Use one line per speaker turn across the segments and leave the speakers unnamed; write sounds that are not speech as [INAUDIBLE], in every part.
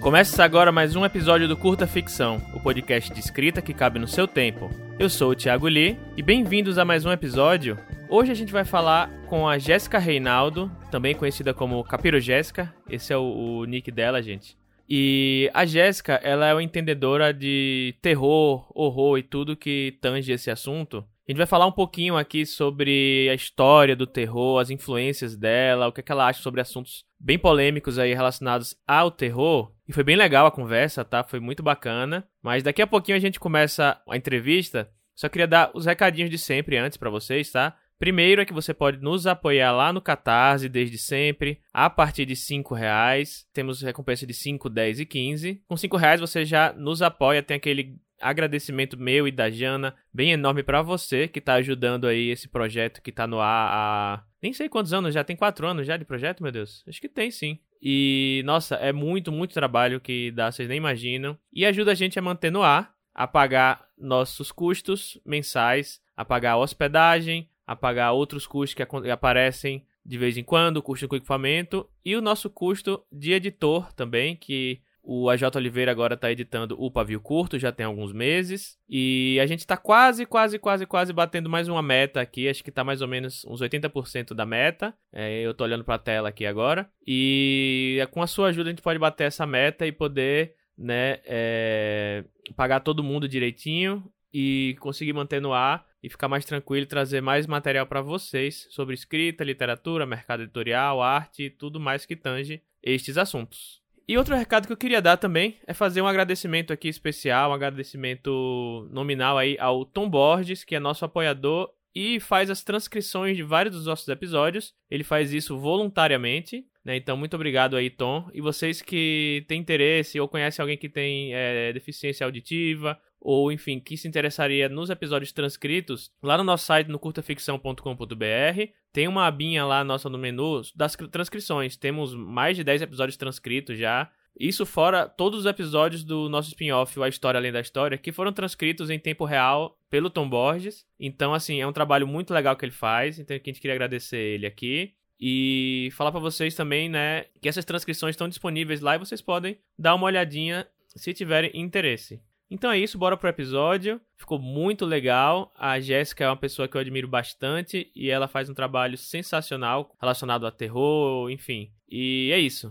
Começa agora mais um episódio do Curta Ficção, o podcast de escrita que cabe no seu tempo. Eu sou o Thiago Lee e bem-vindos a mais um episódio. Hoje a gente vai falar com a Jéssica Reinaldo, também conhecida como Capiro Jéssica. Esse é o, o nick dela, gente. E a Jéssica, ela é uma entendedora de terror, horror e tudo que tange esse assunto. A gente vai falar um pouquinho aqui sobre a história do terror, as influências dela, o que, é que ela acha sobre assuntos bem polêmicos aí relacionados ao terror. E foi bem legal a conversa, tá? Foi muito bacana. Mas daqui a pouquinho a gente começa a entrevista. Só queria dar os recadinhos de sempre antes para vocês, tá? Primeiro é que você pode nos apoiar lá no Catarse desde sempre, a partir de 5 reais. Temos recompensa de 5, 10 e 15. Com 5 reais você já nos apoia, tem aquele agradecimento meu e da Jana bem enorme para você que tá ajudando aí esse projeto que tá no ar há nem sei quantos anos já, tem quatro anos já de projeto, meu Deus. Acho que tem sim. E, nossa, é muito, muito trabalho que dá, vocês nem imaginam. E ajuda a gente a manter no ar, a pagar nossos custos mensais, a pagar a hospedagem, a pagar outros custos que aparecem de vez em quando, custo com equipamento, e o nosso custo de editor também, que o AJ Oliveira agora está editando o Pavio Curto, já tem alguns meses. E a gente está quase, quase, quase, quase batendo mais uma meta aqui. Acho que está mais ou menos uns 80% da meta. É, eu estou olhando para a tela aqui agora. E com a sua ajuda a gente pode bater essa meta e poder né, é, pagar todo mundo direitinho e conseguir manter no ar e ficar mais tranquilo e trazer mais material para vocês sobre escrita, literatura, mercado editorial, arte e tudo mais que tange estes assuntos. E outro recado que eu queria dar também é fazer um agradecimento aqui especial, um agradecimento nominal aí ao Tom Borges, que é nosso apoiador e faz as transcrições de vários dos nossos episódios. Ele faz isso voluntariamente, né? Então, muito obrigado aí, Tom. E vocês que têm interesse ou conhecem alguém que tem é, deficiência auditiva ou enfim, que se interessaria nos episódios transcritos, lá no nosso site no curtaficção.com.br, tem uma abinha lá nossa no menu das transcrições. Temos mais de 10 episódios transcritos já. Isso fora todos os episódios do nosso spin-off, A História Além da História, que foram transcritos em tempo real pelo Tom Borges. Então, assim, é um trabalho muito legal que ele faz, então a gente queria agradecer ele aqui. E falar para vocês também, né, que essas transcrições estão disponíveis lá e vocês podem dar uma olhadinha se tiverem interesse. Então é isso, bora pro episódio. Ficou muito legal. A Jéssica é uma pessoa que eu admiro bastante e ela faz um trabalho sensacional relacionado a terror, enfim. E é isso.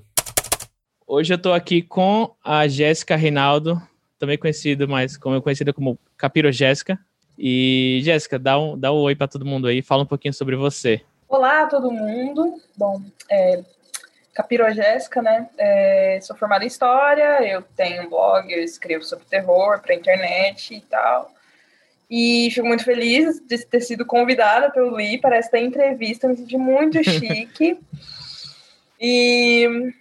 Hoje eu tô aqui com a Jéssica Reinaldo, também conhecido, mas como eu conhecida como Capiro Jéssica. E Jéssica, dá um, dá um oi para todo mundo aí, fala um pouquinho sobre você.
Olá, todo mundo. Bom, é, Capirogésica, né? É, sou formada em História, eu tenho um blog, eu escrevo sobre terror para internet e tal. E fico muito feliz de ter sido convidada pelo Lee para esta entrevista, me senti muito [LAUGHS] chique. e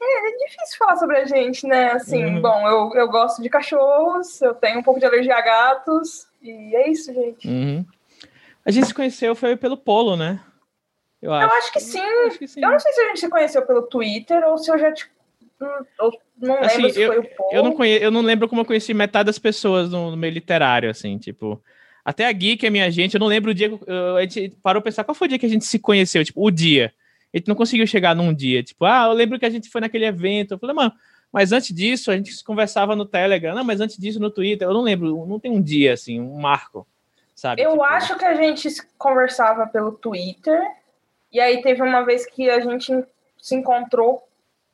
é, é, difícil falar sobre a gente, né? Assim, uhum. bom, eu, eu gosto de cachorros, eu tenho um pouco de alergia a gatos, e é isso, gente.
Uhum. A gente se conheceu foi pelo Polo, né?
Eu acho. eu acho, que sim. Eu acho que sim. Eu não sei se a gente se conheceu pelo Twitter ou se eu já te. Eu não assim, lembro se
eu,
foi o Paul.
Eu não, conhe... eu não lembro como eu conheci metade das pessoas no, no meio literário, assim, tipo. Até a Gui, que é minha gente, eu não lembro o dia. A gente parou pra pensar qual foi o dia que a gente se conheceu, tipo, o dia. A gente não conseguiu chegar num dia. Tipo, ah, eu lembro que a gente foi naquele evento. Eu falei, mano, mas antes disso a gente conversava no Telegram. Não, mas antes disso no Twitter. Eu não lembro, não tem um dia, assim, um marco, sabe?
Eu tipo... acho que a gente conversava pelo Twitter. E aí teve uma vez que a gente se encontrou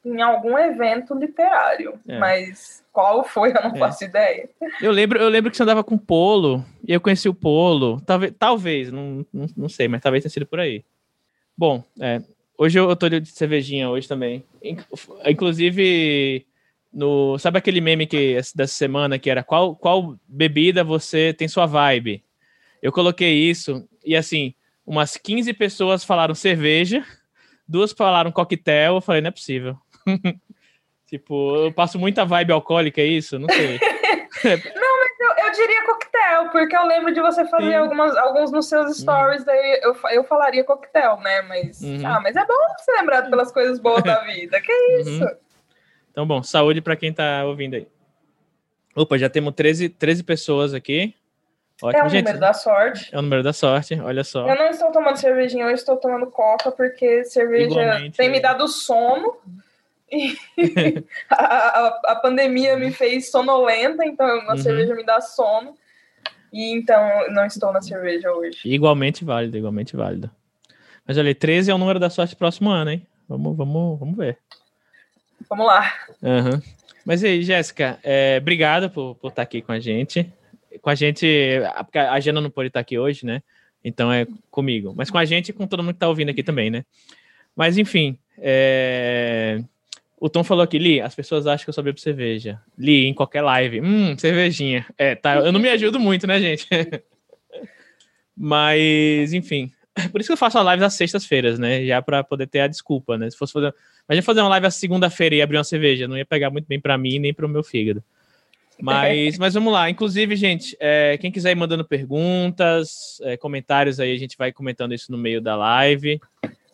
em algum evento literário, é. mas qual foi eu não é. faço ideia.
Eu lembro, eu lembro que você andava com polo e eu conheci o polo, talvez, talvez, não, não, não sei, mas talvez tenha sido por aí. Bom, é, hoje eu, eu tô de cervejinha hoje também. Inclusive no, sabe aquele meme que dessa semana que era qual qual bebida você tem sua vibe? Eu coloquei isso e assim, umas 15 pessoas falaram cerveja, duas falaram coquetel, eu falei, não é possível. [LAUGHS] tipo, eu passo muita vibe alcoólica, é isso? Não sei. [LAUGHS]
não, mas eu, eu, diria coquetel, porque eu lembro de você fazer algumas, alguns nos seus uhum. stories, uhum. daí eu, eu falaria coquetel, né? Mas, uhum. ah, mas é bom ser lembrado pelas coisas boas da [LAUGHS] vida, que é isso. Uhum.
Então, bom, saúde para quem tá ouvindo aí. Opa, já temos 13, 13 pessoas aqui.
Ótimo, é o gente, número da sorte.
É o número da sorte, olha só.
Eu não estou tomando cervejinha, eu estou tomando coca, porque cerveja Igualmente, tem me é. dado sono. E [LAUGHS] a, a, a, pandemia me fez sonolenta, então a uhum. cerveja me dá sono. E então não estou na cerveja hoje.
Igualmente válido, igualmente válido. Mas olha, 13 é o número da sorte próximo ano, hein? Vamos, vamos, vamos ver.
Vamos lá.
Uhum. Mas aí, Jéssica, é, obrigado por, por estar aqui com a gente. Com a gente, porque a Jana não pode estar aqui hoje, né? Então é comigo. Mas com a gente e com todo mundo que está ouvindo aqui também, né? Mas enfim, é... o Tom falou aqui, Li, as pessoas acham que eu só bebo cerveja. Li, em qualquer live. Hum, cervejinha. É, tá. Eu não me ajudo muito, né, gente? [LAUGHS] Mas, enfim. Por isso que eu faço a live às sextas-feiras, né? Já para poder ter a desculpa, né? Se fosse fazer Imagina fazer uma live a segunda-feira e abrir uma cerveja. Não ia pegar muito bem para mim nem para o meu fígado. Mas, mas vamos lá. Inclusive, gente, é, quem quiser ir mandando perguntas, é, comentários aí, a gente vai comentando isso no meio da live.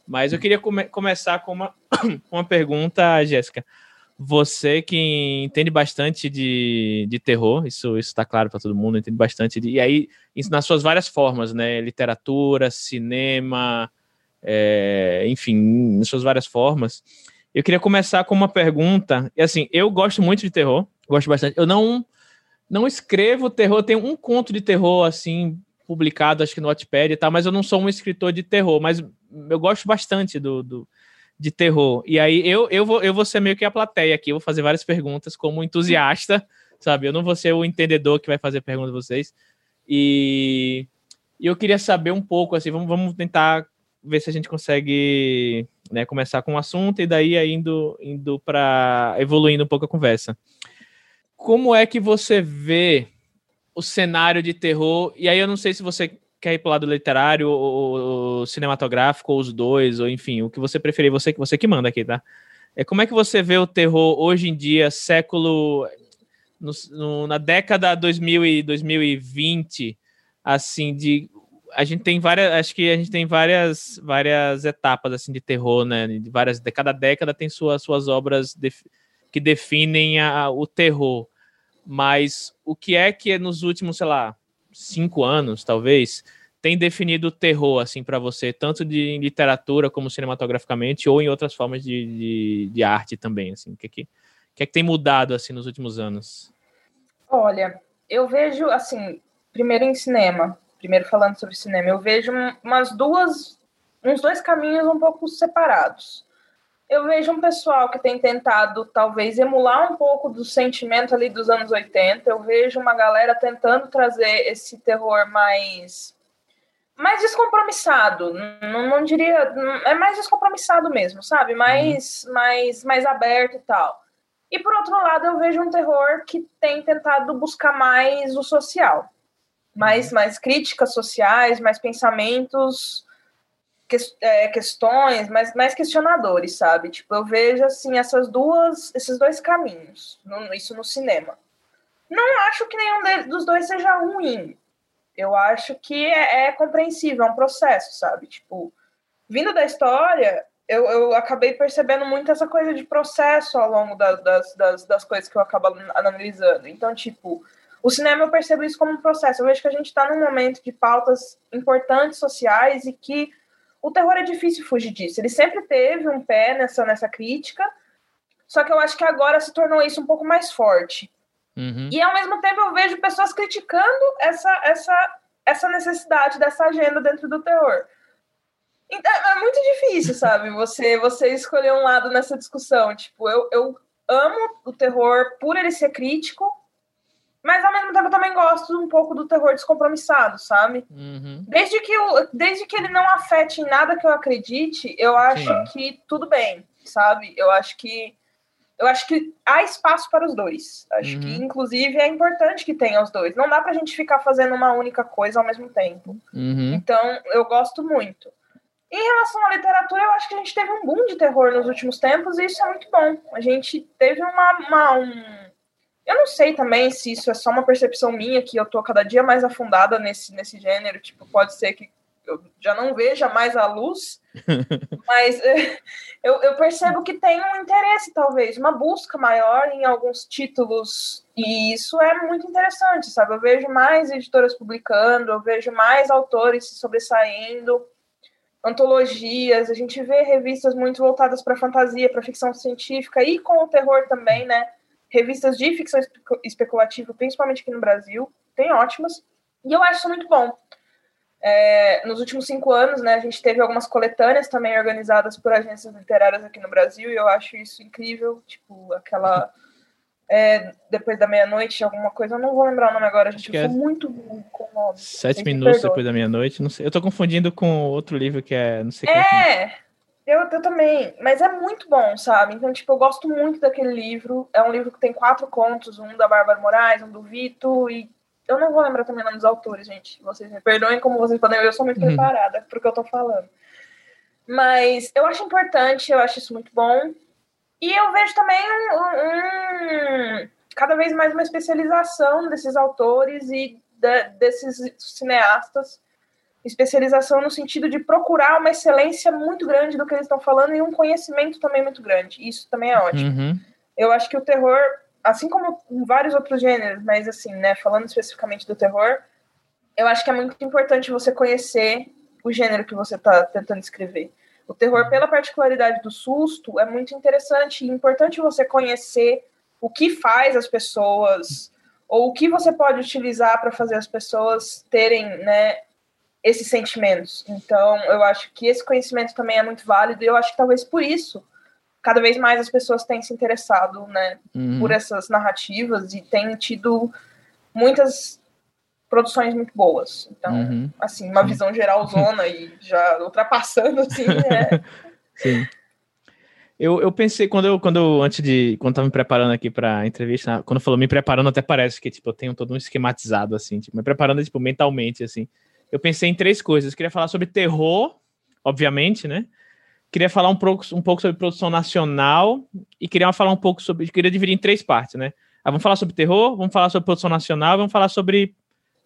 Mas eu queria come começar com uma, [COUGHS] uma pergunta, Jéssica. Você que entende bastante de, de terror, isso está claro para todo mundo, entende bastante. De, e aí, nas suas várias formas, né? Literatura, cinema, é, enfim, em suas várias formas. Eu queria começar com uma pergunta. E assim, eu gosto muito de terror, gosto bastante. Eu não não escrevo terror, tenho um conto de terror assim publicado, acho que no Wattpad e tal, mas eu não sou um escritor de terror, mas eu gosto bastante do, do de terror. E aí eu, eu, vou, eu vou ser meio que a plateia aqui, eu vou fazer várias perguntas como entusiasta, sabe? Eu não vou ser o entendedor que vai fazer perguntas a vocês. E, e eu queria saber um pouco, assim, vamos, vamos tentar ver se a gente consegue né, começar com o um assunto e daí indo, indo para evoluindo um pouco a conversa. Como é que você vê o cenário de terror? E aí eu não sei se você quer ir para o lado literário ou, ou, cinematográfico, ou os dois, ou enfim, o que você preferir, você, você que manda aqui, tá? É, como é que você vê o terror hoje em dia, século. No, no, na década 2000 e 2020, assim, de a gente tem várias, acho que a gente tem várias, várias etapas assim de terror, né? De várias, de cada década tem suas, suas obras def, que definem a, o terror. Mas o que é que nos últimos, sei lá, cinco anos, talvez, tem definido o terror assim para você, tanto de literatura como cinematograficamente ou em outras formas de, de, de arte também, assim? O que é que, que é que tem mudado assim nos últimos anos?
Olha, eu vejo assim, primeiro em cinema, primeiro falando sobre cinema, eu vejo umas duas, uns dois caminhos um pouco separados. Eu vejo um pessoal que tem tentado talvez emular um pouco do sentimento ali dos anos 80. Eu vejo uma galera tentando trazer esse terror mais mais descompromissado, não, não diria, é mais descompromissado mesmo, sabe? Mais, uhum. mais, mais aberto e tal. E por outro lado, eu vejo um terror que tem tentado buscar mais o social mais, uhum. mais críticas sociais, mais pensamentos, que, é, questões, mais, mais questionadores, sabe? Tipo, eu vejo assim essas duas, esses dois caminhos, no, isso no cinema. Não acho que nenhum dos dois seja ruim. Eu acho que é, é compreensível, é um processo, sabe? Tipo, vindo da história, eu, eu acabei percebendo muito essa coisa de processo ao longo da, das, das, das coisas que eu acabo analisando. Então, tipo, o cinema eu percebo isso como um processo. Eu vejo que a gente está num momento de pautas importantes sociais e que o terror é difícil fugir disso. Ele sempre teve um pé nessa, nessa crítica, só que eu acho que agora se tornou isso um pouco mais forte. Uhum. E ao mesmo tempo eu vejo pessoas criticando essa, essa, essa necessidade dessa agenda dentro do terror. Então, é muito difícil, [LAUGHS] sabe? Você, você escolher um lado nessa discussão. Tipo, eu, eu amo o terror por ele ser crítico, mas ao mesmo tempo eu também gosto um pouco do terror descompromissado, sabe? Uhum. Desde, que eu, desde que ele não afete em nada que eu acredite, eu acho Sim. que tudo bem, sabe? Eu acho que eu acho que há espaço para os dois. Acho uhum. que, inclusive, é importante que tenha os dois. Não dá pra gente ficar fazendo uma única coisa ao mesmo tempo. Uhum. Então, eu gosto muito. Em relação à literatura, eu acho que a gente teve um boom de terror nos últimos tempos e isso é muito bom. A gente teve uma, uma um, eu não sei também se isso é só uma percepção minha, que eu tô cada dia mais afundada nesse, nesse gênero. Tipo, pode ser que eu já não veja mais a luz, [LAUGHS] mas eu, eu percebo que tem um interesse, talvez, uma busca maior em alguns títulos, e isso é muito interessante, sabe? Eu vejo mais editoras publicando, eu vejo mais autores se sobressaindo, antologias, a gente vê revistas muito voltadas para fantasia, para ficção científica e com o terror também, né? Revistas de ficção especulativa, principalmente aqui no Brasil, tem ótimas. E eu acho isso muito bom. É, nos últimos cinco anos, né, a gente teve algumas coletâneas também organizadas por agências literárias aqui no Brasil, e eu acho isso incrível. Tipo, aquela. É, depois da meia-noite, alguma coisa, eu não vou lembrar o nome agora, a gente é muito com o nome.
Sete minutos depois da meia-noite, não sei. Eu tô confundindo com outro livro que é. Não sei
É! Eu, eu também, mas é muito bom, sabe? Então, tipo, eu gosto muito daquele livro. É um livro que tem quatro contos, um da Bárbara Moraes, um do Vito, e eu não vou lembrar também o nome dos autores, gente. Vocês me perdoem como vocês podem ver, eu sou muito uhum. preparada pro que eu tô falando. Mas eu acho importante, eu acho isso muito bom. E eu vejo também um, um, cada vez mais uma especialização desses autores e de, desses cineastas. Especialização no sentido de procurar uma excelência muito grande do que eles estão falando e um conhecimento também muito grande. Isso também é ótimo. Uhum. Eu acho que o terror assim como vários outros gêneros, mas assim, né, falando especificamente do terror, eu acho que é muito importante você conhecer o gênero que você está tentando escrever. O terror, pela particularidade do susto, é muito interessante e importante você conhecer o que faz as pessoas ou o que você pode utilizar para fazer as pessoas terem, né, esses sentimentos. Então, eu acho que esse conhecimento também é muito válido e eu acho que talvez por isso cada vez mais as pessoas têm se interessado né, uhum. por essas narrativas e têm tido muitas produções muito boas. Então, uhum. assim, uma Sim. visão geral zona e já ultrapassando, assim, [LAUGHS] é...
Sim. Eu, eu pensei, quando eu, quando eu, antes de, quando tava me preparando aqui pra entrevista, quando falou me preparando, até parece que, tipo, eu tenho todo um esquematizado, assim, tipo, me preparando, tipo, mentalmente, assim. Eu pensei em três coisas. Eu queria falar sobre terror, obviamente, né? Queria falar um pouco, um pouco sobre produção nacional e queria falar um pouco sobre. Queria dividir em três partes, né? Ah, vamos falar sobre terror, vamos falar sobre produção nacional, vamos falar sobre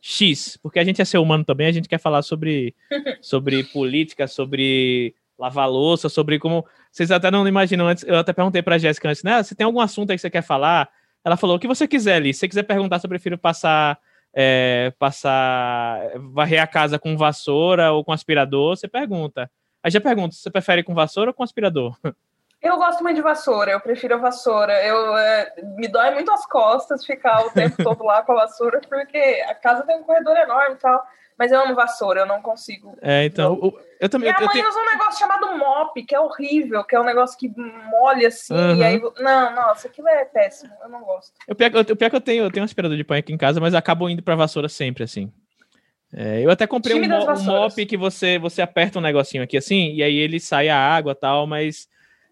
X, porque a gente é ser humano também, a gente quer falar sobre, [LAUGHS] sobre política, sobre lavar louça, sobre como. Vocês até não imaginam antes, eu até perguntei pra Jéssica antes, né? Você tem algum assunto aí que você quer falar? Ela falou o que você quiser ali. Se você quiser perguntar se eu prefiro passar. É, passar. varrer a casa com vassoura ou com aspirador, você pergunta. Aí já pergunto, você prefere com vassoura ou com aspirador?
Eu gosto muito de vassoura, eu prefiro a vassoura. Eu, é, me dói muito as costas ficar o tempo todo lá com a vassoura, porque a casa tem um corredor enorme e tal. Mas eu amo vassoura, eu não consigo.
É, então. Eu, eu também.
Minha
eu,
mãe usa um negócio chamado mop, que é horrível, que é um negócio que molha assim, uhum. e aí. Não, nossa, aquilo é péssimo, eu não gosto.
O pior, o pior que eu tenho, eu tenho um aspirador de pão aqui em casa, mas acabo indo pra vassoura sempre, assim. É, eu até comprei um, um, mop que você, você aperta um negocinho aqui assim, e aí ele sai a água e tal, mas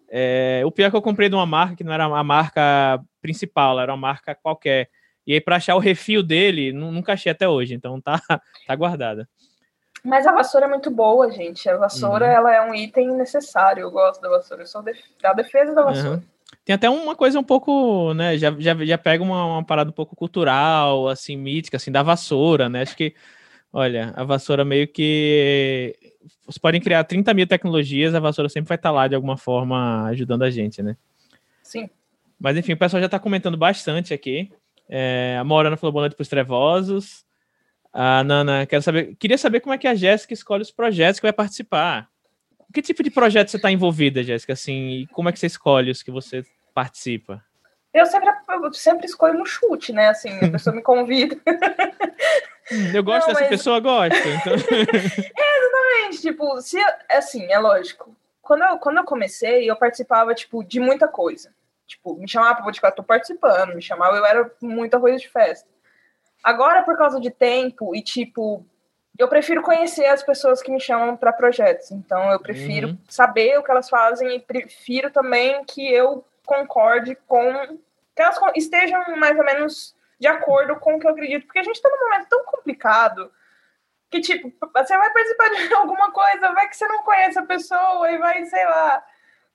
é, o pior é que eu comprei de uma marca que não era a marca principal, era uma marca qualquer. E aí, para achar o refil dele, nunca achei até hoje, então tá, [LAUGHS] tá guardada.
Mas a vassoura é muito boa, gente. A vassoura, uhum. ela é um item necessário. Eu gosto da vassoura. Eu sou da defesa da vassoura. Uhum.
Tem até uma coisa um pouco, né? Já, já, já pega uma, uma parada um pouco cultural, assim, mítica, assim, da vassoura, né? Acho que Olha, a vassoura meio que. Vocês podem criar 30 mil tecnologias, a vassoura sempre vai estar lá de alguma forma ajudando a gente, né?
Sim.
Mas enfim, o pessoal já está comentando bastante aqui. É, a Morana falou boa noite para os trevosos. A Nana, quero saber, queria saber como é que a Jéssica escolhe os projetos que vai participar. Que tipo de projeto você está envolvida, Jéssica? Assim, e como é que você escolhe os que você participa?
Eu sempre, eu sempre escolho no chute, né? Assim, a [LAUGHS] pessoa me convida.
Hum, eu gosto não, dessa mas... pessoa, gosta. Então... [LAUGHS]
é, exatamente. Tipo, se, assim, é lógico. Quando eu, quando eu comecei, eu participava, tipo, de muita coisa. Tipo, me chamava pra podcast, tô participando. Me chamava, eu era muita coisa de festa. Agora, por causa de tempo e, tipo, eu prefiro conhecer as pessoas que me chamam para projetos. Então, eu prefiro uhum. saber o que elas fazem e prefiro também que eu concorde com. que elas estejam mais ou menos de acordo com o que eu acredito, porque a gente está num momento tão complicado que, tipo, você vai participar de [LAUGHS] alguma coisa, vai que você não conhece a pessoa e vai, sei lá.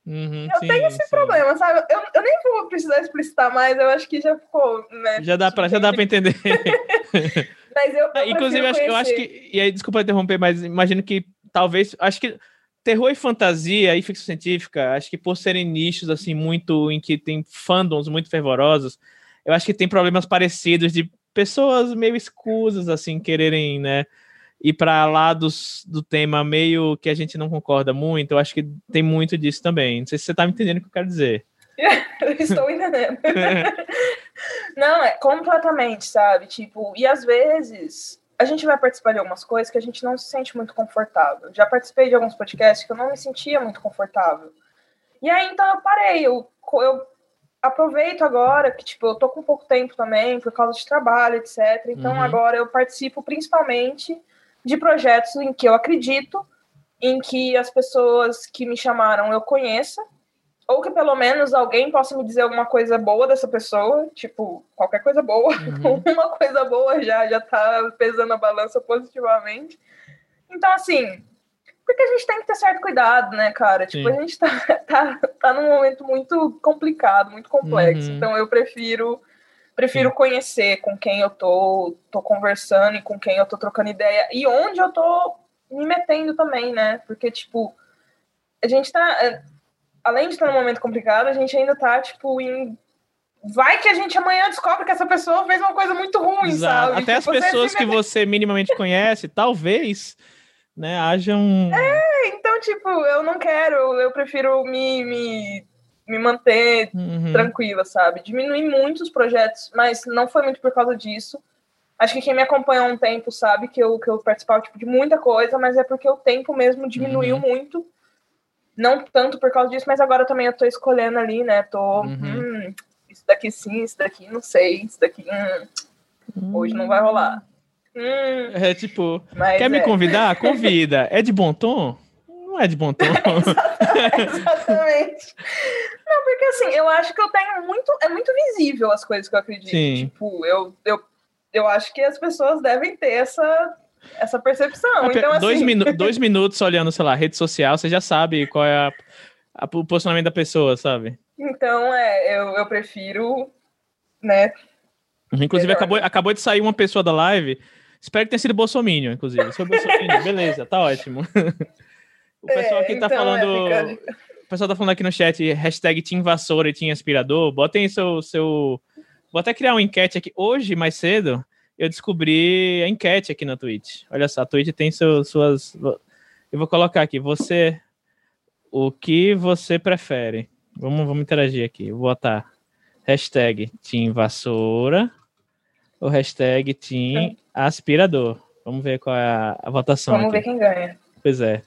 Uhum,
eu
sim,
tenho esse
sim.
problema, sabe? Eu, eu nem vou precisar explicitar mais, eu acho que já ficou, né?
Já dá para já dá para entender. [LAUGHS]
Mas eu, eu
Ah, Inclusive, eu acho, eu acho que. E aí, desculpa interromper, mas imagino que talvez. Acho que terror e fantasia e ficção científica, acho que por serem nichos assim muito em que tem fandoms muito fervorosos, eu acho que tem problemas parecidos de pessoas meio escusas assim quererem, né, ir para lados do tema meio que a gente não concorda muito. Eu acho que tem muito disso também. Não sei se você tá me entendendo o que eu quero dizer. [LAUGHS]
eu estou entendendo. [LAUGHS] não, é completamente, sabe? Tipo, e às vezes a gente vai participar de algumas coisas que a gente não se sente muito confortável. Já participei de alguns podcasts que eu não me sentia muito confortável. E aí, então, eu parei. Eu, eu aproveito agora que, tipo, eu tô com pouco tempo também, por causa de trabalho, etc. Então, uhum. agora eu participo principalmente de projetos em que eu acredito, em que as pessoas que me chamaram eu conheça, ou que pelo menos alguém possa me dizer alguma coisa boa dessa pessoa, tipo, qualquer coisa boa, [LAUGHS] uhum. uma coisa boa já já tá pesando a balança positivamente. Então, assim, porque a gente tem que ter certo cuidado, né, cara? Tipo, Sim. a gente tá, [LAUGHS] tá, tá num momento muito complicado, muito complexo. Uhum. Então, eu prefiro prefiro conhecer com quem eu tô, tô conversando e com quem eu tô trocando ideia e onde eu tô me metendo também, né? Porque, tipo, a gente tá além de estar num momento complicado, a gente ainda tá, tipo, em. Vai que a gente amanhã descobre que essa pessoa fez uma coisa muito ruim, Exato. sabe?
Até tipo, as pessoas que você minimamente conhece, talvez, né, hajam.
É, então, tipo, eu não quero, eu prefiro me, me, me manter uhum. tranquila, sabe? Diminuir muito os projetos, mas não foi muito por causa disso. Acho que quem me acompanha há um tempo sabe que eu, que eu participava tipo, de muita coisa, mas é porque o tempo mesmo diminuiu uhum. muito. Não tanto por causa disso, mas agora também eu tô escolhendo ali, né? Tô. Uhum. Hum, isso daqui sim, isso daqui não sei, isso daqui. Hum, hoje não vai rolar.
Hum, é tipo, quer é. me convidar? [LAUGHS] Convida. É de bom tom? Não é de bom tom. [LAUGHS]
Exatamente. Não, porque assim, eu acho que eu tenho muito. É muito visível as coisas que eu acredito. Sim. Tipo, eu, eu, eu acho que as pessoas devem ter essa essa percepção. Então, assim...
dois, minu [LAUGHS] dois minutos olhando, sei lá, rede social, você já sabe qual é a, a, o posicionamento da pessoa, sabe?
Então, é, eu, eu prefiro, né?
Inclusive, acabou, acabou de sair uma pessoa da live. Espero que tenha sido Bolsonaro, inclusive. Sou Bolsonaro, beleza, tá ótimo. [LAUGHS] o pessoal aqui tá é, então falando. É, o pessoal tá falando aqui no chat, hashtag Team Vassoura e Team Aspirador. Botem seu, seu. Vou até criar uma enquete aqui hoje, mais cedo eu descobri a enquete aqui na Twitch. Olha só, a Twitch tem seu, suas. Eu vou colocar aqui, você. O que você prefere? Vamos, vamos interagir aqui. Vou botar hashtag Team Vassoura ou hashtag Team Aspirador. Vamos ver qual é a, a votação.
Vamos aqui. ver quem ganha.
Pois é.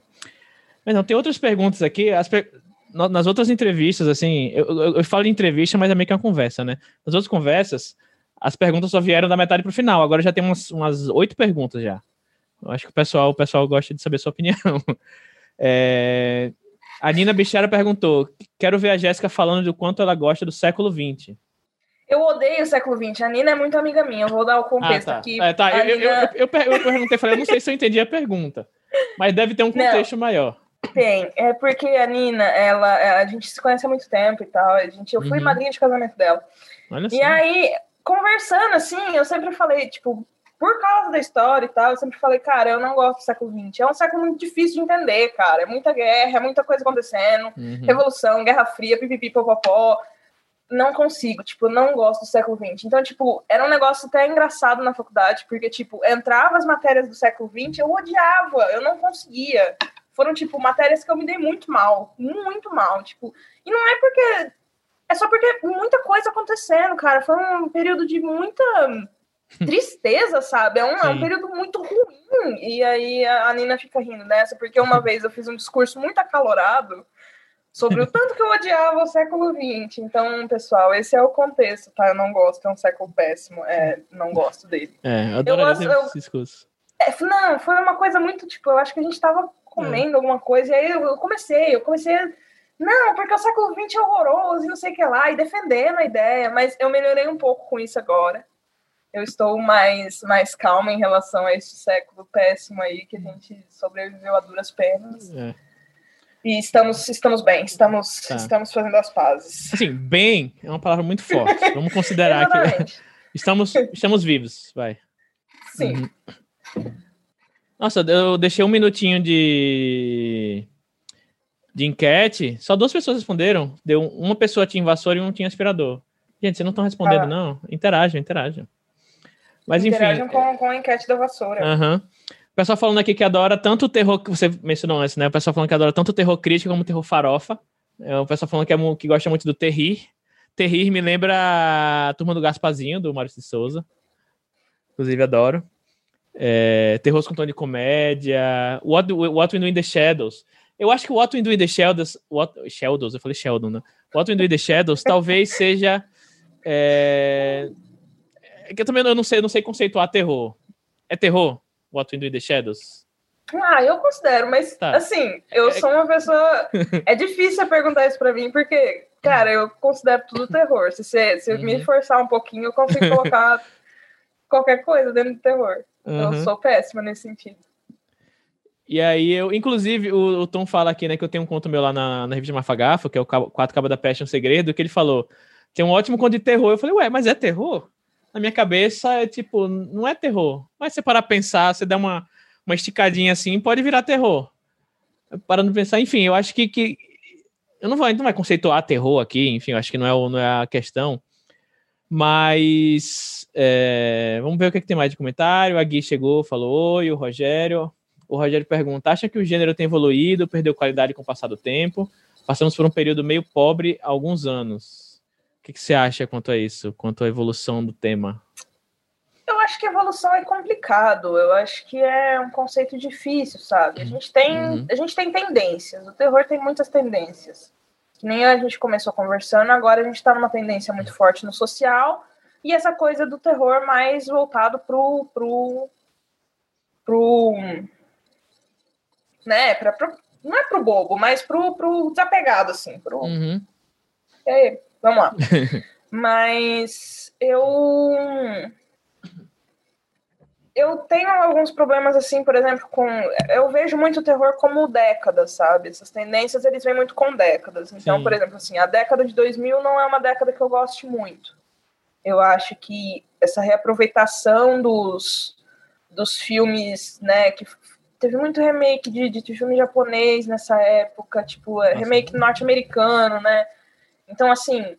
Mas não, tem outras perguntas aqui. As per... Nas outras entrevistas, assim, eu, eu, eu falo de entrevista, mas é meio que uma conversa, né? Nas outras conversas, as perguntas só vieram da metade para o final. Agora já tem umas, oito perguntas já. Eu acho que o pessoal, o pessoal gosta de saber sua opinião. [LAUGHS] É... A Nina Bichara perguntou: quero ver a Jéssica falando do quanto ela gosta do século XX.
Eu odeio o século XX. A Nina é muito amiga minha. Eu vou dar o contexto
ah, tá.
aqui.
É, tá. Eu, Nina... eu, eu, eu, eu, perguntei, falei, eu não sei se eu entendi a pergunta, mas deve ter um contexto não, maior.
Tem. É porque a Nina, ela, a gente se conhece há muito tempo e tal. A gente, eu fui uhum. madrinha de casamento dela. Olha e só. aí, conversando, assim, eu sempre falei, tipo, por causa da história e tal, eu sempre falei, cara, eu não gosto do século XX. É um século muito difícil de entender, cara. É muita guerra, é muita coisa acontecendo, uhum. revolução, guerra fria, pipipi, popopó. Não consigo, tipo, não gosto do século XX. Então, tipo, era um negócio até engraçado na faculdade, porque, tipo, entrava as matérias do século XX, eu odiava, eu não conseguia. Foram, tipo, matérias que eu me dei muito mal, muito mal, tipo. E não é porque é só porque muita coisa acontecendo, cara. Foi um período de muita [LAUGHS] tristeza, sabe? É um, é um período muito ruim. E aí a Nina fica rindo dessa, porque uma [LAUGHS] vez eu fiz um discurso muito acalorado sobre o tanto que eu odiava o século XX. Então, pessoal, esse é o contexto, tá? Eu não gosto, é um século péssimo. É, não gosto dele.
É, eu gosto, esse discurso.
É, não, foi uma coisa muito, tipo, eu acho que a gente tava comendo é. alguma coisa, e aí eu, eu comecei, eu comecei a não, porque o século XX é horroroso e não sei o que lá, e defendendo a ideia, mas eu melhorei um pouco com isso agora. Eu estou mais, mais calma em relação a esse século péssimo aí, que a gente sobreviveu a duras penas. É. E estamos, estamos bem, estamos, tá. estamos fazendo as pazes.
Assim, bem é uma palavra muito forte. Vamos considerar que [LAUGHS] estamos, estamos vivos, vai.
Sim.
Uhum. Nossa, eu deixei um minutinho de de enquete, só duas pessoas responderam. Deu uma pessoa tinha vassoura e um tinha aspirador. Gente, vocês não estão respondendo, ah. não? Interajam, interajam. Mas
interajam enfim. com, com a enquete da vassoura.
Uhum. O pessoal falando aqui que adora tanto o terror que você mencionou antes, né? O pessoal falando que adora tanto o terror crítico como o terror farofa. É, o pessoal falando que, é, que gosta muito do terrir. Terrir me lembra a turma do Gaspazinho, do Maurício de Souza. Inclusive, adoro. É, terror com tom de comédia. What, What We Do in the Shadows. Eu acho que o What We Do in the Shadows. What, Shadows, eu falei Sheldon, né? What We Do in the Shadows talvez [LAUGHS] seja. É, é, que eu também não sei, não sei conceituar terror. É terror? What We Do in the Shadows?
Ah, eu considero, mas tá. assim, eu é, sou uma pessoa. é difícil perguntar isso pra mim, porque, cara, eu considero tudo terror. Se você se uhum. me forçar um pouquinho, eu consigo colocar [LAUGHS] qualquer coisa dentro do terror. Uhum. Eu sou péssima nesse sentido.
E aí eu, inclusive, o, o, Tom fala aqui, né, que eu tenho um conto meu lá na, na revista Mafagafo, que é o Quatro Cabas da Peste, um segredo, que ele falou, tem um ótimo conto de terror. Eu falei, ué, mas é terror? Na minha cabeça é tipo, não é terror. Mas você parar pensar, você dá uma, uma esticadinha assim, pode virar terror. Parando de pensar, enfim, eu acho que, que eu não vou, não vai conceituar terror aqui, enfim, eu acho que não é, não é a questão. Mas é, vamos ver o que, é que, tem mais de comentário. A Gui chegou, falou oi, o Rogério. O Rogério pergunta: acha que o gênero tem evoluído, perdeu qualidade com o passar do tempo? Passamos por um período meio pobre há alguns anos. O que, que você acha quanto a isso, quanto à evolução do tema?
Eu acho que evolução é complicado. Eu acho que é um conceito difícil, sabe? A gente tem, uhum. a gente tem tendências. O terror tem muitas tendências. Que nem a gente começou conversando, agora a gente está numa tendência muito forte no social e essa coisa do terror mais voltado pro pro pro né, pra, pro, não é pro bobo, mas pro, pro desapegado, assim. Pro... Uhum. É, vamos lá. [LAUGHS] mas eu. Eu tenho alguns problemas, assim, por exemplo, com. Eu vejo muito o terror como décadas, sabe? Essas tendências, eles vêm muito com décadas. Então, Sim. por exemplo, assim, a década de 2000 não é uma década que eu goste muito. Eu acho que essa reaproveitação dos, dos filmes, né, que teve muito remake de, de filme japonês nessa época, tipo, é, Nossa. remake norte-americano, né? Então, assim,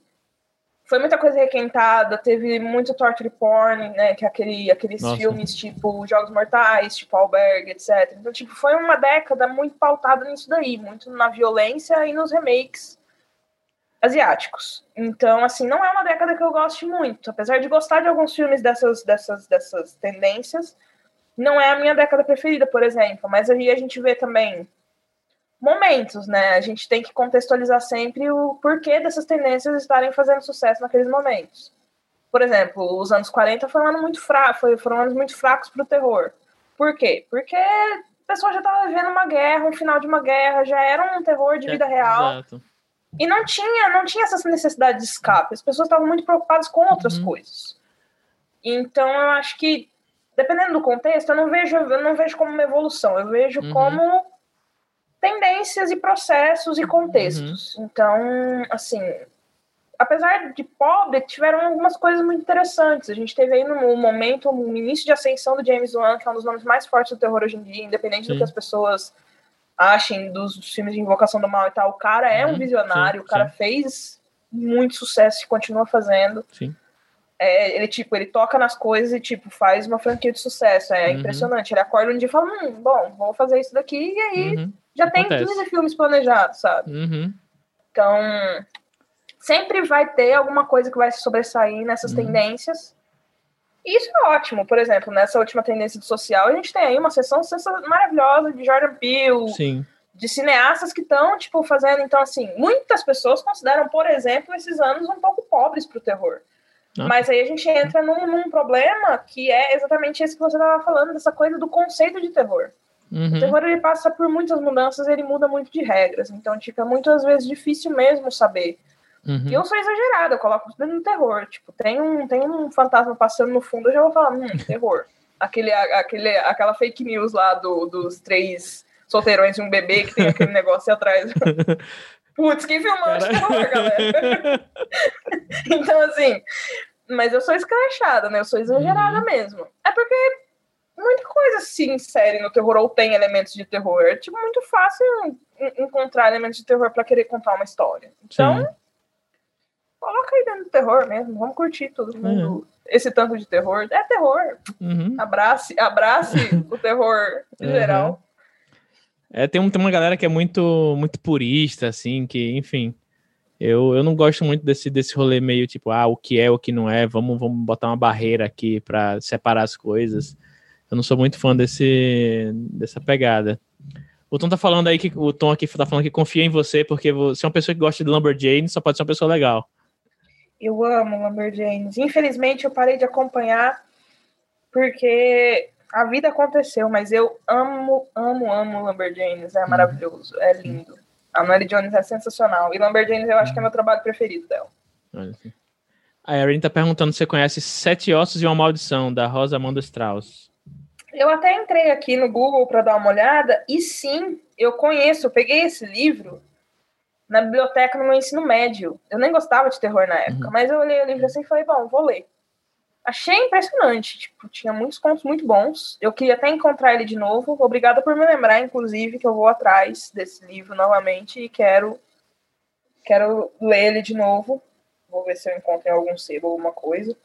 foi muita coisa requentada, teve muito torture porn, né? Que é aquele, aqueles Nossa. filmes tipo Jogos Mortais, tipo Alberg, etc. Então, tipo, foi uma década muito pautada nisso daí, muito na violência e nos remakes asiáticos. Então, assim, não é uma década que eu goste muito. Apesar de gostar de alguns filmes dessas, dessas, dessas tendências, não é a minha década preferida, por exemplo, mas aí a gente vê também momentos, né? A gente tem que contextualizar sempre o porquê dessas tendências estarem fazendo sucesso naqueles momentos. Por exemplo, os anos 40 foram um ano muito fraco, foram anos muito fracos para o terror. Por quê? Porque a pessoa já estava vivendo uma guerra, um final de uma guerra, já era um terror de vida real. Exato. E não tinha, não tinha essa necessidade de escape. As pessoas estavam muito preocupadas com outras uhum. coisas. Então eu acho que dependendo do contexto, eu não vejo, eu não vejo como uma evolução, eu vejo uhum. como tendências e processos e contextos. Uhum. Então, assim, apesar de pobre, tiveram algumas coisas muito interessantes. A gente teve aí no momento, no início de ascensão do James Wan, que é um dos nomes mais fortes do terror hoje em dia, independente sim. do que as pessoas achem dos filmes de Invocação do Mal e tal. O cara é um uhum. visionário, sim, o cara sim. fez muito sucesso e continua fazendo. Sim é, ele, tipo, ele toca nas coisas e, tipo, faz uma franquia de sucesso. É uhum. impressionante. Ele acorda um dia e fala, hum, bom, vou fazer isso daqui, e aí uhum. Já tem Acontece. 15 filmes planejados, sabe? Uhum. Então, sempre vai ter alguma coisa que vai se sobressair nessas uhum. tendências. E isso é ótimo. Por exemplo, nessa última tendência de social, a gente tem aí uma sessão maravilhosa de Jordan Peele, Sim. de cineastas que estão, tipo, fazendo. Então, assim, muitas pessoas consideram, por exemplo, esses anos um pouco pobres para o terror. Ah. Mas aí a gente entra num, num, problema que é exatamente esse que você estava falando, dessa coisa do conceito de terror. Uhum. O terror ele passa por muitas mudanças, ele muda muito de regras, então fica muitas vezes difícil mesmo saber. Uhum. E eu sou exagerada, eu coloco tudo no terror. Tipo, tem um, tem um fantasma passando no fundo, eu já vou falar, hum, terror. [LAUGHS] aquele, aquele, aquela fake news lá do, dos três solteirões e um bebê que tem aquele negócio atrás. [LAUGHS] Putz, quem filmou de terror, galera? [LAUGHS] então, assim, mas eu sou escrachada, né? Eu sou exagerada uhum. mesmo. É porque muita coisa se insere no terror ou tem elementos de terror. É tipo, muito fácil encontrar elementos de terror para querer contar uma história. Então, Sim. coloca aí dentro do terror mesmo. Vamos curtir todo mundo. É. Esse tanto de terror. É terror. Uhum. Abrace, abrace [LAUGHS] o terror em uhum. geral.
É, tem, um, tem uma galera que é muito, muito purista, assim, que, enfim. Eu, eu não gosto muito desse, desse rolê meio tipo, ah, o que é, o que não é, vamos, vamos botar uma barreira aqui para separar as coisas. Eu não sou muito fã desse, dessa pegada. O Tom tá falando aí que o Tom aqui tá falando que confia em você, porque você é uma pessoa que gosta de Lumberjane, só pode ser uma pessoa legal.
Eu amo Lumberjanes. Infelizmente eu parei de acompanhar porque a vida aconteceu, mas eu amo, amo, amo Lumberjanes. É maravilhoso, é lindo. A Noelle Jones é sensacional. E Lumberjanes eu acho que é meu trabalho preferido dela.
A Erin tá perguntando se você conhece Sete Ossos e uma Maldição, da Rosa Amanda Strauss.
Eu até entrei aqui no Google para dar uma olhada, e sim, eu conheço, eu peguei esse livro na biblioteca no meu ensino médio. Eu nem gostava de terror na época, uhum. mas eu olhei o livro assim e falei, bom, vou ler. Achei impressionante, tipo, tinha muitos contos muito bons. Eu queria até encontrar ele de novo. Obrigada por me lembrar, inclusive, que eu vou atrás desse livro novamente e quero quero ler ele de novo. Vou ver se eu encontro em algum sebo alguma coisa.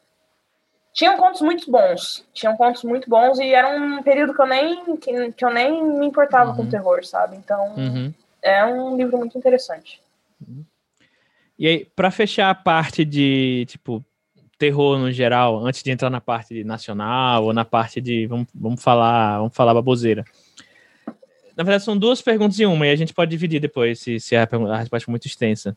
Tinham contos muito bons. Tinham contos muito bons e era um período que eu nem que, que eu nem me importava uhum. com terror, sabe? Então, uhum. é um livro muito interessante. Uhum.
E aí, para fechar a parte de, tipo, terror no geral, antes de entrar na parte nacional ou na parte de vamos, vamos falar, vamos falar baboseira. Na verdade, são duas perguntas em uma, e a gente pode dividir depois, se, se a, a resposta for muito extensa.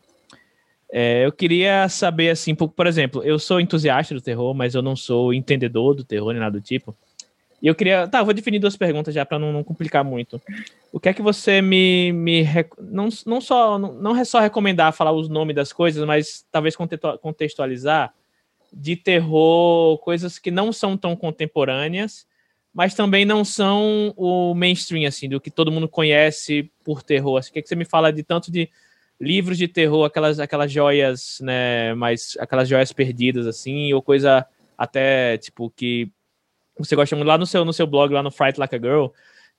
É, eu queria saber, assim, por, por exemplo, eu sou entusiasta do terror, mas eu não sou entendedor do terror nem nada do tipo. E eu queria. Tá, vou definir duas perguntas já para não, não, complicar muito. O que é que você me. me não, não, só, não, não é só recomendar falar os nomes das coisas, mas talvez contextualizar de terror, coisas que não são tão contemporâneas, mas também não são o mainstream, assim, do que todo mundo conhece por terror. Assim, o que, é que você me fala de tanto de livros de terror, aquelas, aquelas joias, né, mais aquelas joias perdidas, assim, ou coisa até, tipo, que você gosta muito lá no seu, no seu blog, lá no Fright Like a Girl,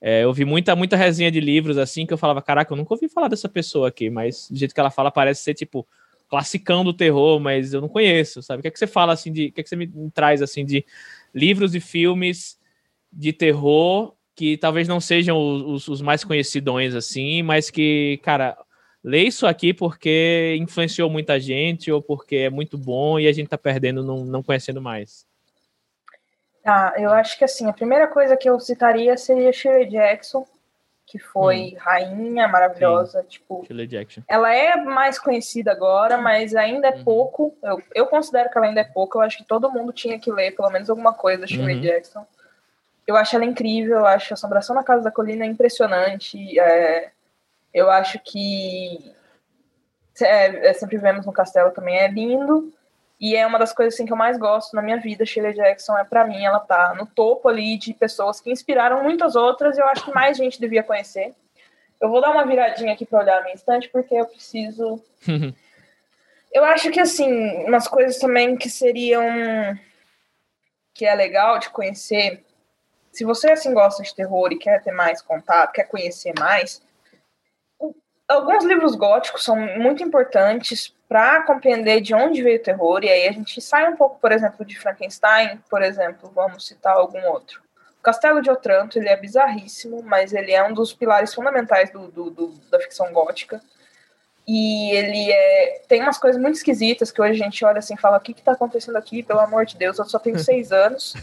é, eu vi muita, muita resenha de livros, assim, que eu falava, caraca, eu nunca ouvi falar dessa pessoa aqui, mas do jeito que ela fala, parece ser, tipo, classicão do terror, mas eu não conheço, sabe? O que é que você fala assim de, o que é que você me traz assim de livros e filmes de terror que talvez não sejam os, os mais conhecidões assim, mas que, cara, lê isso aqui porque influenciou muita gente ou porque é muito bom e a gente tá perdendo não, não conhecendo mais.
Ah, eu acho que assim, a primeira coisa que eu citaria seria Shirley Jackson, que foi hum. rainha maravilhosa, Sim. tipo. Ela é mais conhecida agora, mas ainda é uhum. pouco. Eu, eu considero que ela ainda é pouco. Eu acho que todo mundo tinha que ler pelo menos alguma coisa da Shirley uhum. Jackson. Eu acho ela incrível, eu acho Assombração na Casa da Colina impressionante. É, eu acho que é, é, Sempre Vemos no Castelo também é lindo. E é uma das coisas assim, que eu mais gosto na minha vida. Shirley Jackson é, para mim, ela tá no topo ali de pessoas que inspiraram muitas outras e eu acho que mais gente devia conhecer. Eu vou dar uma viradinha aqui para olhar a minha estante, porque eu preciso. [LAUGHS] eu acho que, assim, umas coisas também que seriam. que é legal de conhecer. Se você, assim, gosta de terror e quer ter mais contato, quer conhecer mais, alguns livros góticos são muito importantes para compreender de onde veio o terror, e aí a gente sai um pouco, por exemplo, de Frankenstein, por exemplo, vamos citar algum outro. O Castelo de Otranto, ele é bizarríssimo, mas ele é um dos pilares fundamentais do, do, do da ficção gótica. E ele é, tem umas coisas muito esquisitas que hoje a gente olha assim e fala: o que está acontecendo aqui? Pelo amor de Deus, eu só tenho seis [LAUGHS] anos.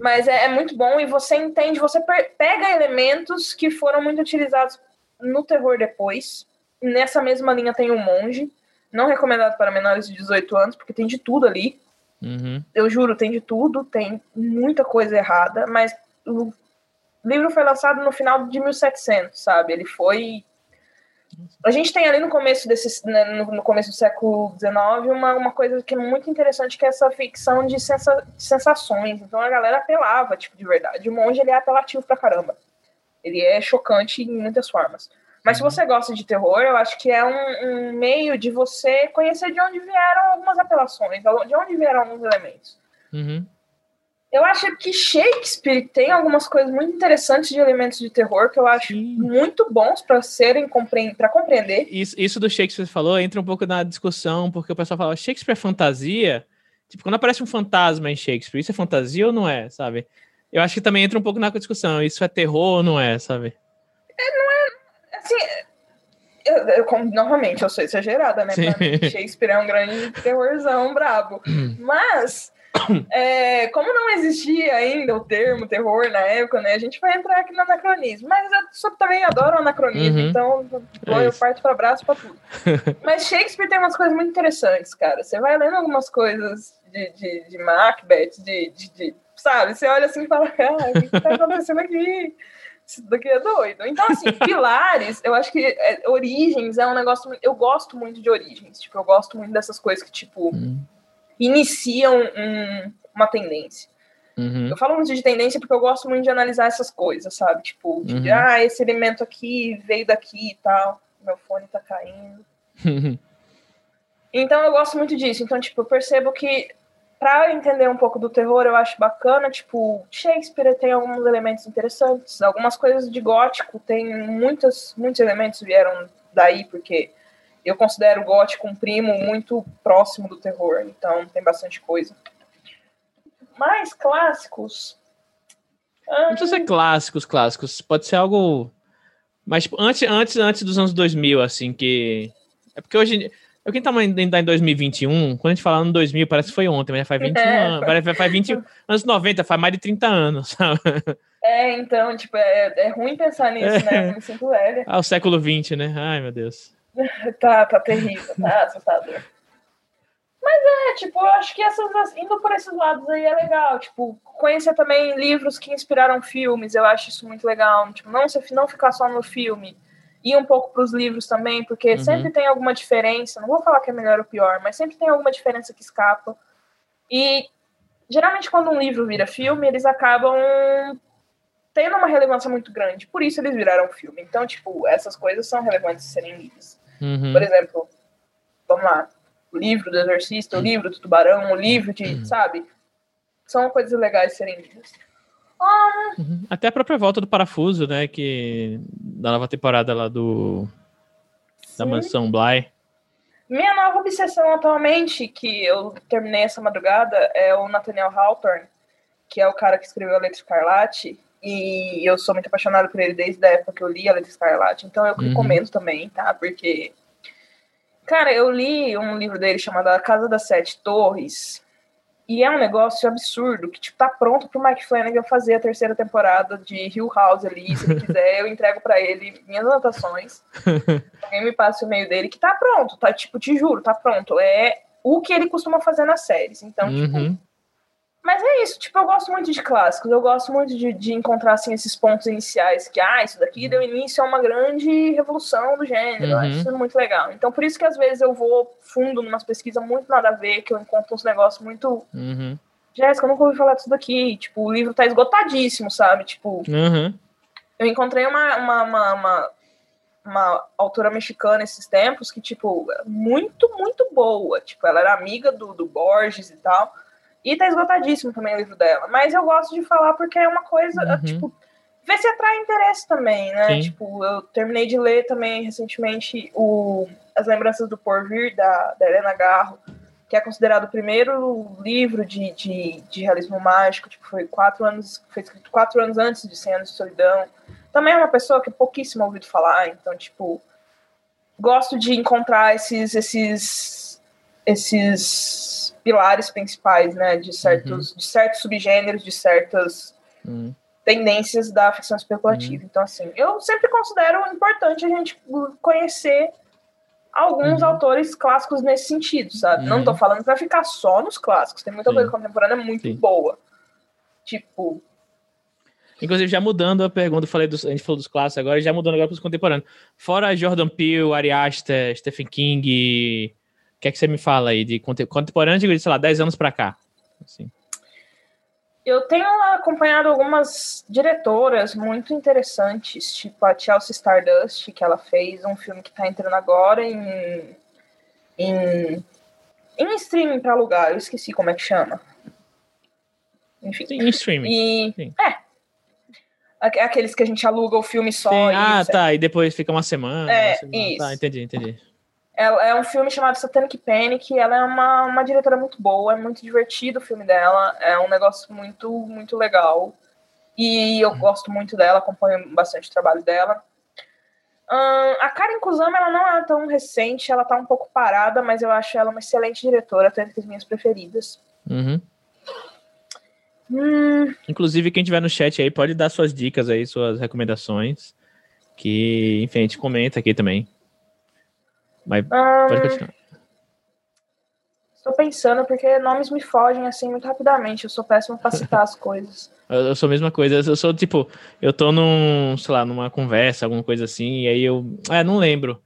Mas é, é, muito bom e você entende, você pega elementos que foram muito utilizados no terror depois Nessa mesma linha tem o Monge, não recomendado para menores de 18 anos, porque tem de tudo ali. Uhum. Eu juro, tem de tudo, tem muita coisa errada, mas o livro foi lançado no final de 1700, sabe? Ele foi. A gente tem ali no começo desse, né, no, começo do século XIX uma, uma coisa que é muito interessante que é essa ficção de, sensa, de sensações. Então a galera apelava, tipo, de verdade. O monge ele é apelativo pra caramba. Ele é chocante em muitas formas. Mas se uhum. você gosta de terror, eu acho que é um, um, meio de você conhecer de onde vieram algumas apelações, de onde vieram alguns elementos. Uhum. Eu acho que Shakespeare tem algumas coisas muito interessantes de elementos de terror que eu acho Sim. muito bons para serem para compreender.
Isso, isso do Shakespeare falou entra um pouco na discussão, porque o pessoal fala Shakespeare é fantasia. Tipo, quando aparece um fantasma em Shakespeare, isso é fantasia ou não é, sabe? Eu acho que também entra um pouco na discussão, isso é terror ou não é, sabe?
É, não é. Assim, eu, eu, como, novamente, eu sou exagerada, né? Pra mim, Shakespeare é um grande terrorzão brabo. Mas é, como não existia ainda o termo terror na época, né? A gente vai entrar aqui no anacronismo. Mas eu só também adoro anacronismo, uhum. então é eu parto para braço para tudo. [LAUGHS] Mas Shakespeare tem umas coisas muito interessantes, cara. Você vai lendo algumas coisas de, de, de Macbeth, de, de, de sabe? Você olha assim e fala, cara, o que está acontecendo aqui? Isso daqui é doido. Então, assim, pilares, eu acho que é, origens é um negócio. Eu gosto muito de origens. Tipo, eu gosto muito dessas coisas que, tipo. Hum iniciam um, uma tendência. Uhum. Eu falo muito de tendência porque eu gosto muito de analisar essas coisas, sabe? Tipo, de, uhum. ah, esse elemento aqui veio daqui e tal. Meu fone tá caindo. [LAUGHS] então eu gosto muito disso. Então, tipo, eu percebo que para entender um pouco do terror, eu acho bacana, tipo, Shakespeare tem alguns elementos interessantes, algumas coisas de gótico tem muitos, muitos elementos vieram daí, porque eu considero o gótico um primo muito próximo do terror, então tem bastante coisa. Mais clássicos.
Não precisa ser clássicos, clássicos. Pode ser algo. Mas tipo, antes, antes, antes dos anos 2000, assim, que. É porque hoje. Eu quem tá ainda em 2021, quando a gente fala ano 2000, parece que foi ontem, mas já faz 21 é. anos. Parece faz 20 [LAUGHS] anos 90, faz mais de 30 anos, sabe?
É, então, tipo, é, é ruim pensar nisso, né? é. né? Eu me sinto.
Ah, o século 20, né? Ai, meu Deus. [LAUGHS]
tá, tá terrível, tá assustador. Mas é, tipo, eu acho que essas, indo por esses lados aí é legal. Tipo, conhecer também livros que inspiraram filmes, eu acho isso muito legal. Tipo, não, não ficar só no filme. Ir um pouco pros livros também, porque uhum. sempre tem alguma diferença. Não vou falar que é melhor ou pior, mas sempre tem alguma diferença que escapa. E geralmente quando um livro vira filme, eles acabam tendo uma relevância muito grande. Por isso eles viraram filme. Então, tipo, essas coisas são relevantes de serem lidas. Uhum. Por exemplo, vamos lá, o livro do Exorcista, o livro do Tubarão, o livro de, uhum. sabe? São coisas legais de serem lidas.
Uhum. Até a própria volta do Parafuso, né? Que da nova temporada lá do Sim. da Mansão Bly.
Minha nova obsessão atualmente, que eu terminei essa madrugada, é o Nathaniel Hawthorne, que é o cara que escreveu a Letra Escarlate. E eu sou muito apaixonada por ele desde a época que eu li a Letra Escarlate. Então eu uhum. recomendo também, tá? Porque. Cara, eu li um livro dele chamado A Casa das Sete Torres. E é um negócio absurdo, que tipo, tá pronto pro Mike Flanagan fazer a terceira temporada de Hill House ali. Se ele [LAUGHS] quiser, eu entrego para ele minhas anotações. [LAUGHS] Alguém me passa o e-mail dele, que tá pronto, tá? Tipo, te juro, tá pronto. É o que ele costuma fazer nas séries. Então, tipo, uhum. tipo, mas é isso, tipo, eu gosto muito de clássicos, eu gosto muito de, de encontrar, assim, esses pontos iniciais, que, ah, isso daqui deu início a uma grande revolução do gênero, uhum. eu acho isso muito legal. Então, por isso que às vezes eu vou fundo numas pesquisas muito nada a ver, que eu encontro uns negócios muito... Uhum. Jéssica, eu nunca ouvi falar disso daqui, tipo, o livro tá esgotadíssimo, sabe, tipo... Uhum. Eu encontrei uma, uma, uma, uma uma autora mexicana esses tempos que, tipo, muito, muito boa. Tipo, ela era amiga do, do Borges e tal. E tá esgotadíssimo também o livro dela. Mas eu gosto de falar porque é uma coisa, uhum. tipo, ver se atrai interesse também, né? Sim. Tipo, eu terminei de ler também recentemente o As Lembranças do Porvir, da, da Helena Garro, que é considerado o primeiro livro de, de, de realismo mágico, tipo, foi quatro anos, foi escrito quatro anos antes de Cem Anos de Solidão. Também é uma pessoa que pouquíssimo ouvido falar, então, tipo, gosto de encontrar esses, esses, esses pilares principais, né, de certos, uhum. de certos subgêneros, de certas uhum. tendências da ficção especulativa. Uhum. Então, assim, eu sempre considero importante a gente conhecer alguns uhum. autores clássicos nesse sentido, sabe? Não tô uhum. falando para ficar só nos clássicos, tem muita Sim. coisa contemporânea muito Sim. boa. Tipo,
Inclusive, já mudando a pergunta, falei dos, a gente falou dos clássicos agora, já mudando agora para os contemporâneos. Fora Jordan Peele, Ari Aster, Stephen King, que é que você me fala aí de contemporâneo, de, sei lá, 10 anos para cá? Assim.
Eu tenho acompanhado algumas diretoras muito interessantes, tipo a Chelsea Stardust, que ela fez um filme que está entrando agora em, em, em streaming para alugar, eu esqueci como é que chama. enfim.
Sim, em streaming.
E,
Sim.
é. Aque- Aqueles que a gente aluga o filme só.
Sim,
e
ah, tá. E depois fica uma semana.
É,
uma semana.
isso.
Tá, entendi, entendi.
Ela é um filme chamado Satanic Panic. Ela é uma, uma diretora muito boa, é muito divertido o filme dela. É um negócio muito, muito legal. E
Uhum.
eu gosto muito dela, acompanho bastante o trabalho dela. A Karen Kusama, ela não é tão recente, ela tá um pouco parada, mas eu acho ela uma excelente diretora, até entre as minhas preferidas.
Uhum.
Hum,
Inclusive, quem tiver no chat aí pode dar suas dicas aí, suas recomendações. Que, enfim, a gente comenta aqui também. Mas
ahn,
pode continuar.
Estou pensando porque nomes me fogem assim muito rapidamente. Eu sou péssima para citar as coisas. [LAUGHS]
Eu, sou a mesma coisa. Eu sou tipo, eu tô num, sei lá, numa conversa, alguma coisa assim, e aí eu. É, não lembro.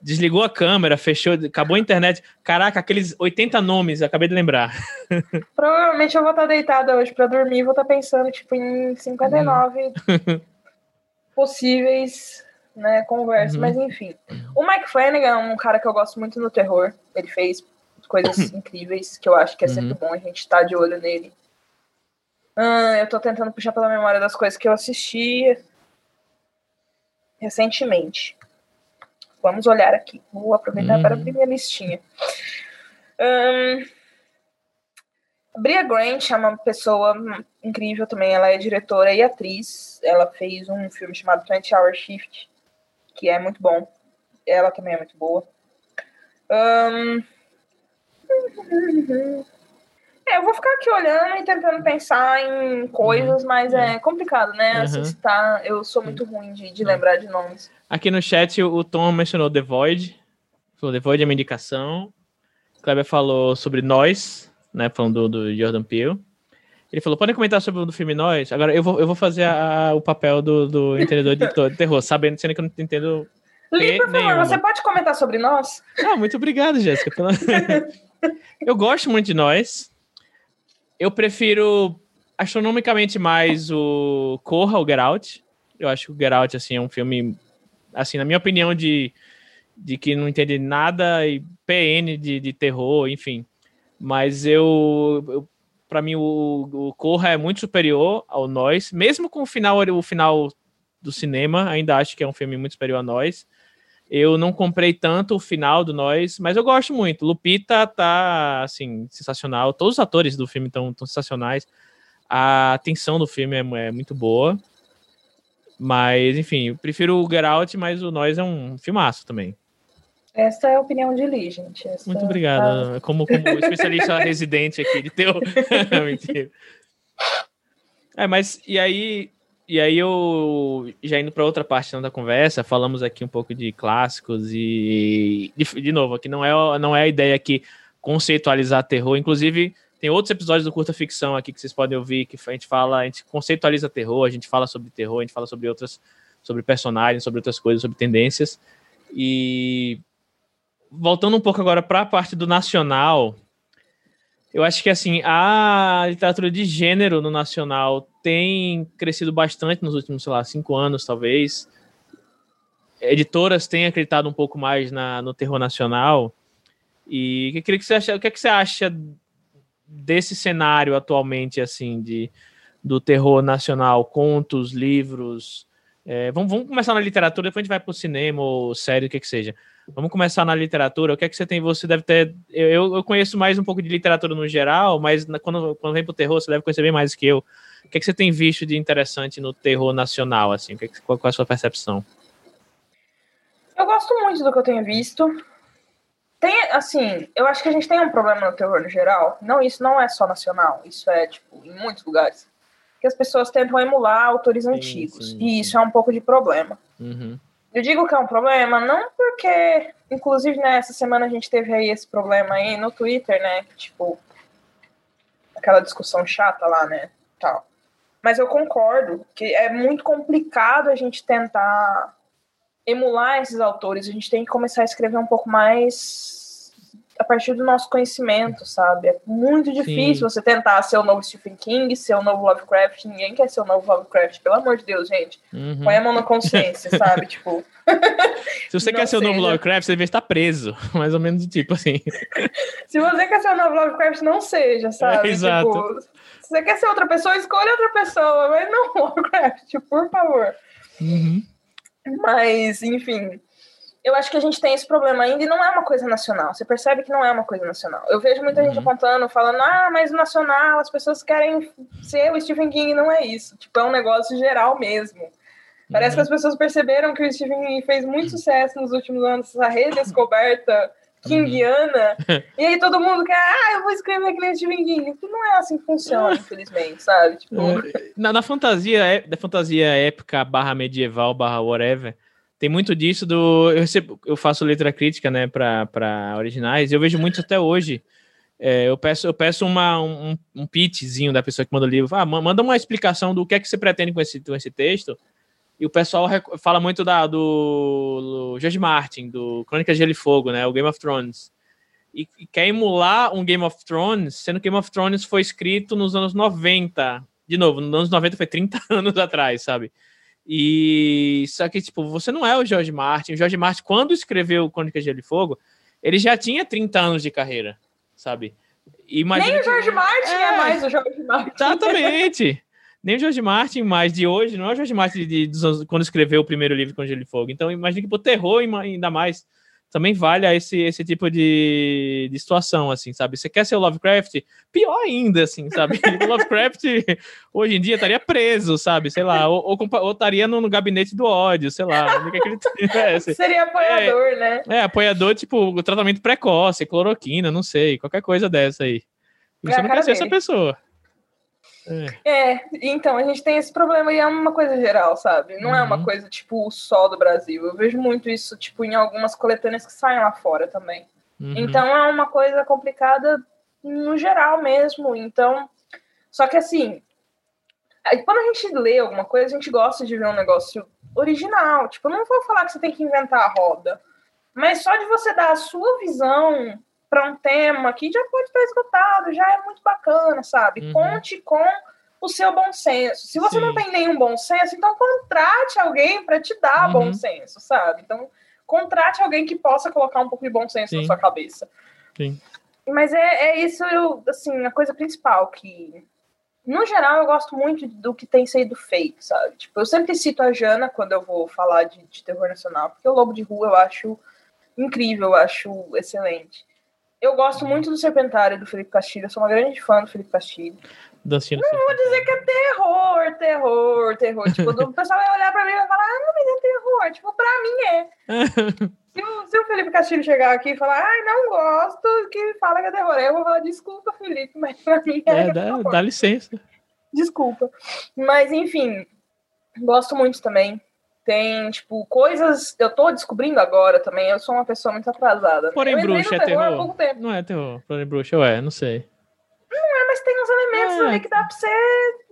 Desligou a câmera, fechou, acabou a internet. Caraca, aqueles 80 nomes, acabei de lembrar. [LAUGHS]
Provavelmente eu vou estar deitada hoje para dormir vou estar pensando tipo em 59 [LAUGHS] possíveis né, conversas,
Uhum.
mas enfim. O Mike Flanagan é um cara que eu gosto muito no terror. Ele fez coisas incríveis que eu acho que é sempre
Uhum.
bom a gente estar de olho nele. Ah, eu tô tentando puxar pela memória das coisas que eu assisti recentemente. Vamos olhar aqui. Vou aproveitar
Uhum.
para abrir minha listinha. A Bria Grant é uma pessoa incrível também. Ela é diretora e atriz. Ela fez um filme chamado 20 Hour Shift, que é muito bom. Ela também é muito boa. Ahn, é, eu vou ficar aqui olhando e tentando pensar em coisas, mas é complicado, né? Assim,
Uhum.
tá, eu sou muito ruim de, de lembrar de nomes.
Aqui no chat, o Tom mencionou The Void. Falou The Void é uma indicação. O Kleber falou sobre Nós, né? Falando do, do Jordan Peele. Ele falou, podem comentar sobre o filme Nós? Agora eu vou, eu vou fazer a- o papel do, do entendedor de, terror, sabendo, sendo que eu não entendo.
Li, por favor,
nenhuma.
você pode comentar sobre nós?
Ah, muito obrigado, Jéssica. pela- [LAUGHS] eu gosto muito de Nós. Eu prefiro astronomicamente mais o Corra, o Get Out. Eu acho que o Get Out, assim, é um filme, assim, na minha opinião, de, de que não entende nada e PN de, de terror, enfim. Mas eu, eu para mim, o, o Corra é muito superior ao Nós. Mesmo com o final, o final do cinema, ainda acho que é um filme muito superior a Nós. Eu não comprei tanto o final do Nós, mas eu gosto muito. Lupita tá, assim, sensacional. Todos os atores do filme estão sensacionais. A atenção do filme é, é muito boa. Mas, enfim, eu prefiro o Get Out, mas o Nós é um filmaço também.
Essa é a opinião de Lee, gente. Essa-
Muito
tá-
obrigado. [LAUGHS] Como, como especialista residente aqui de teu. [LAUGHS] Mentira. É, mas e aí, e aí eu já indo para outra parte da conversa, falamos aqui um pouco de clássicos e de, de novo, aqui não é não é a ideia aqui conceitualizar terror, inclusive tem outros episódios do curta ficção aqui que vocês podem ouvir que a gente fala, a gente conceitualiza terror, a gente fala sobre terror, a gente fala sobre outras sobre personagens, sobre outras coisas, sobre tendências. E voltando um pouco agora para a parte do nacional, eu acho que assim a literatura de gênero no nacional tem crescido bastante nos últimos, sei lá, cinco anos, talvez. Editoras têm acreditado um pouco mais na, no terror nacional. E queria que você acha, o que, é que você acha desse cenário atualmente, assim, de, do terror nacional, contos, livros? É, vamos, vamos começar na literatura, depois a gente vai para o cinema ou série, o que que seja. Vamos começar na literatura. O que é que você tem? Você deve ter. Eu, eu conheço mais um pouco de literatura no geral, mas na- quando, quando vem pro terror, você deve conhecer bem mais que eu. O que é que você tem visto de interessante no terror nacional? Assim? O que é que- qual, qual é a sua percepção?
Eu gosto muito do que eu tenho visto. Tem, assim, eu acho que a gente tem um problema no terror no geral. Não, isso não é só nacional, isso é, tipo, em muitos lugares. Que as pessoas tentam emular autores
Sim,
antigos.
sim,
e
sim.
isso é um pouco de problema.
Uhum.
Eu digo que é um problema, não porque, inclusive, né, semana a gente teve aí esse problema aí no Twitter, né? Tipo, aquela discussão chata lá, né? Tal. Mas eu concordo que é muito complicado a gente tentar emular esses autores. A gente tem que começar a escrever um pouco mais a partir do nosso conhecimento, sabe? É muito difícil você tentar ser o novo Stephen King, ser o novo Lovecraft. Ninguém quer ser o novo Lovecraft, pelo amor de Deus, gente.
Uhum.
Põe a mão na consciência, [LAUGHS] sabe? Tipo.
Se você quer ser o novo
seja.
Lovecraft, você devia estar preso. [LAUGHS] Mais ou menos do tipo assim.
Se você quer ser o novo Lovecraft, não seja, sabe?
É, exato.
Tipo, você quer ser outra pessoa, escolha outra pessoa, mas não [LAUGHS] Lovecraft, por favor.
Uhum.
Mas, enfim, eu acho que a gente tem esse problema ainda e não é uma coisa nacional. Você percebe que não é uma coisa nacional. Eu vejo muita gente
Uhum.
apontando, falando, ah, mas o nacional, as pessoas querem ser o Stephen King. Não é isso. Tipo, é um negócio geral mesmo. Parece que
Uhum.
as pessoas perceberam que o Stephen King fez muito [LAUGHS] sucesso nos últimos anos, essa redescoberta kingiana. [LAUGHS] E aí todo mundo quer, ah, eu vou escrever o Stephen King. Que não é assim que funciona, infelizmente, sabe? Tipo,
É, Na, na fantasia, é- da fantasia épica barra medieval barra whatever, tem muito disso do. Eu, recebo, eu faço letra crítica, né, para originais, e eu vejo muito até hoje. É, eu peço, eu peço uma, um, um pitchzinho da pessoa que manda o livro. Ah, ma- manda uma explicação do que é que você pretende com esse, com esse texto. E o pessoal fala muito da, do, do George Martin, do Crônicas de Gelo e Fogo, né? O Game of Thrones. E, e quer emular um Game of Thrones, sendo que Game of Thrones foi escrito nos anos 90. De novo, nos anos 90 foi 30 [LAUGHS] anos atrás, sabe? E só que, tipo, você não é o George Martin. O George Martin, quando escreveu Crônicas de Gelo e Fogo, ele já tinha 30 anos de carreira, sabe? Imagina
nem o
que-
George Martin é,
É.
mais o George Martin.
Exatamente. Nem o George Martin mais de hoje, não é o George Martin de, de- anos- quando escreveu o primeiro livro com Gelo e Fogo. Então, imagina que pro terror ainda mais também vale a esse, esse tipo de, de situação, assim, sabe? Você quer ser o Lovecraft? Pior ainda, assim, sabe? [LAUGHS] O Lovecraft hoje em dia estaria preso, sabe? Sei lá, ou, ou, estaria no, no gabinete do ódio, sei lá. é. [LAUGHS]
Seria apoiador, né?
É, apoiador, tipo, tratamento precoce, cloroquina, não sei, qualquer coisa dessa aí.
É
você
a
não quer ser essa pessoa. É.
É, então a gente tem esse problema e é uma coisa geral, sabe? Não é uma
Uhum.
coisa tipo só do Brasil. Eu vejo muito isso, tipo, em algumas coletâneas que saem lá fora também.
Uhum.
Então é uma coisa complicada no geral mesmo. Então, só que assim, quando a gente lê alguma coisa, a gente gosta de ver um negócio original. Tipo, eu não vou falar que você tem que inventar a roda, mas só de você dar a sua visão para um tema que já pode estar esgotado, já é muito bacana, sabe?
Uhum.
Conte com o seu bom senso. Se você
Sim.
não tem nenhum bom senso, então contrate alguém para te dar
Uhum.
bom senso, sabe? Então, contrate alguém que possa colocar um pouco de bom senso na
Sim.
sua cabeça.
Sim.
Mas é, é isso, eu, assim, a coisa principal que. No geral, eu gosto muito do que tem sido feito, sabe? Tipo, eu sempre cito a Jana quando eu vou falar de, de terror nacional, porque o Lobo de Rua eu acho incrível, eu acho excelente. Eu gosto muito do Serpentário do Felipe Castilho, eu sou uma grande fã do Felipe Castilho.
Dancinha não vou
dizer que é terror, terror, terror. Tipo, o [LAUGHS] pessoal vai olhar pra mim e vai falar, ah, não, mas é terror. Tipo, pra mim é. [LAUGHS] Se o, se o Felipe Castilho chegar aqui e falar, ai, não gosto, que fala que é terror. Aí eu vou falar, desculpa, Felipe, mas pra mim é,
É, dá, dá licença.
Desculpa. Mas, enfim, gosto muito também. Tem, tipo, coisas. Eu tô descobrindo agora também. Eu sou uma pessoa muito atrasada.
Porém, bruxa é
terror
terror? Não é terror. Porém, bruxa, ué, não sei.
É, mas tem uns elementos
É.
ali que dá pra você,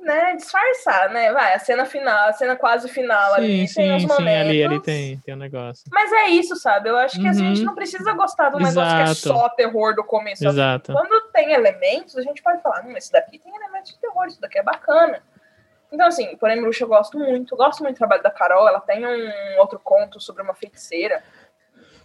né, disfarçar, né? Vai, a cena final, a cena quase final ali,
Sim,
tem uns
sim,
momentos.
sim, ali, ali tem, tem um negócio.
Mas é isso, sabe? Eu acho que a
Uhum.
gente não precisa gostar de um negócio que é
Exato.
só terror do começo.
Exato.
Quando tem elementos, a gente pode falar, hum, esse daqui tem elementos de terror, isso daqui é bacana. Então, assim, porém, Bruxa eu gosto muito. Gosto muito do trabalho da Carol. Ela tem um outro conto sobre uma feiticeira.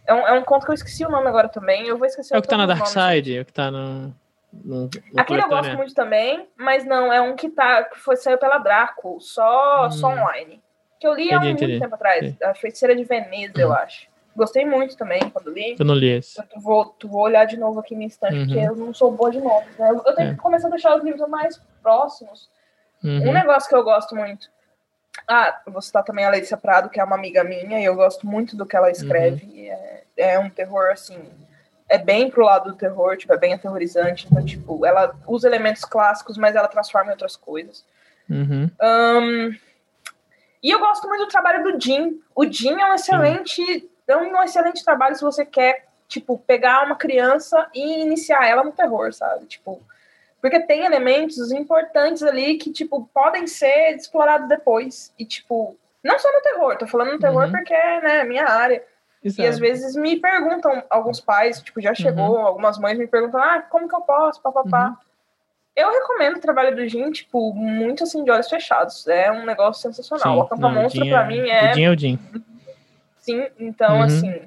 É um, é um conto que eu esqueci o nome agora também. Eu vou esquecer
É o que tá na Dark. Side, é o que tá no. no, no
Aquele eu gosto muito também, mas não, é um que tá que foi saiu pela Draco, só,
Hum.
só online. Que eu li há
Entendi,
muito
entendi.
tempo atrás.
Entendi.
A Feiticeira de Veneza, eu acho. Gostei muito também quando li.
Eu não li esse.
Eu vou, tu vou olhar de novo aqui no instante,
Uhum.
porque eu não sou boa de nomes, né? Eu, eu tenho
É.
que começar a deixar os livros mais próximos. Um
Uhum.
negócio que eu gosto muito. Ah, vou citar também a Letícia Prado, que é uma amiga minha, e eu gosto muito do que ela escreve.
Uhum.
É, é um terror, assim. É bem pro lado do terror, tipo, é bem aterrorizante. Então, tipo, ela usa elementos clássicos, mas ela transforma em outras coisas.
Uhum.
Ahn, e eu gosto muito do trabalho do Jim. O Jim é um excelente, é um excelente trabalho se você quer, tipo, pegar uma criança e iniciar ela no terror, sabe? Tipo, porque tem elementos importantes ali que, tipo, podem ser explorados depois. E, tipo, não só no terror, tô falando no terror
Uhum.
porque é, né, minha área. E
Exato.
às vezes me perguntam, alguns pais, tipo, já chegou, algumas mães me perguntam, ah, como que eu posso, papapá.
Uhum.
Eu recomendo o trabalho do Jim, tipo, muito assim, de olhos fechados. É um negócio sensacional. o Acampa Monstro, pra
é-
mim, é,
O Jim é o Jim.
sim. Então,
Uhum.
assim,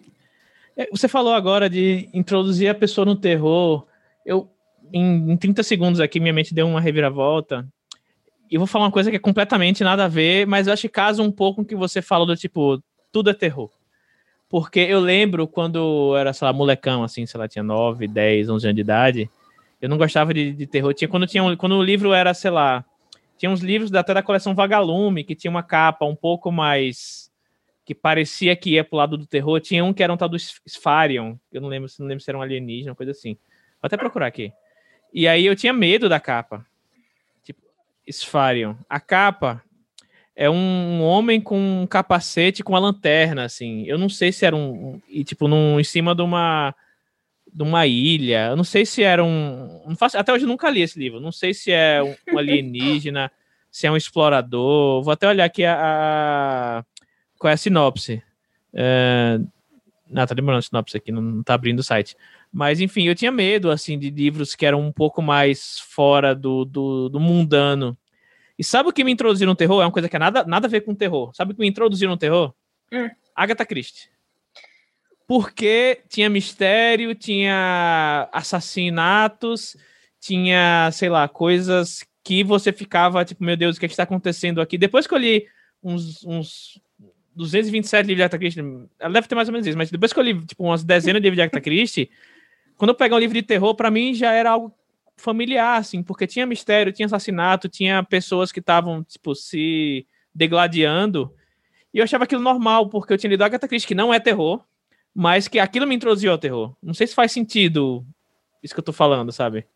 É, Você falou agora de introduzir a pessoa no terror. Eu em, em 30 segundos aqui, minha mente deu uma reviravolta. E vou falar uma coisa que é completamente nada a ver, mas eu acho que casa um pouco com o que você falou do tipo, tudo é terror. Porque eu lembro quando eu era, sei lá, molecão, assim, sei lá, tinha 9, 10, 11 anos de idade, eu não gostava de, de terror. Tinha, quando, tinha, quando o livro era, sei lá, tinha uns livros até da coleção Vagalume, que tinha uma capa um pouco mais. que parecia que ia pro lado do terror. Tinha um que era um tal do Spharion, eu não lembro, não lembro se era um alienígena, uma coisa assim. Vou até procurar aqui. E aí eu tinha medo da capa. Tipo, Spharion. A capa é um homem com um capacete com uma lanterna, assim. Eu não sei se era um. E, tipo, num, em cima de uma. De uma ilha. Eu não sei se era um. Não faço, até hoje eu nunca li esse livro. Não sei se é um alienígena, [LAUGHS] se é um explorador. Vou até olhar aqui a. a qual é a sinopse. É, não, tá demorando a sinopse aqui, não, não tá abrindo o site. Mas, enfim, eu tinha medo, assim, de livros que eram um pouco mais fora do, do, do mundano. E sabe o que me introduziu no terror? É uma coisa que é nada, nada a ver com terror. Sabe o que me introduziu no terror? Hum. Agatha Christie. Porque tinha mistério, tinha assassinatos, tinha, sei lá, coisas que você ficava, tipo, meu Deus, o que, é que está acontecendo aqui? Depois que eu li uns, uns 227 livros de Agatha Christie, ela deve ter mais ou menos isso, mas depois que eu li, tipo, umas dezenas de livros de Agatha Christie, quando eu pego um livro de terror, para mim já era algo familiar, assim, porque tinha mistério, tinha assassinato, tinha pessoas que estavam, tipo, se degladiando. E eu achava aquilo normal, porque eu tinha lido Agatha Christie, que não é terror, mas que aquilo me introduziu ao terror. Não sei se faz sentido isso que eu tô falando, sabe?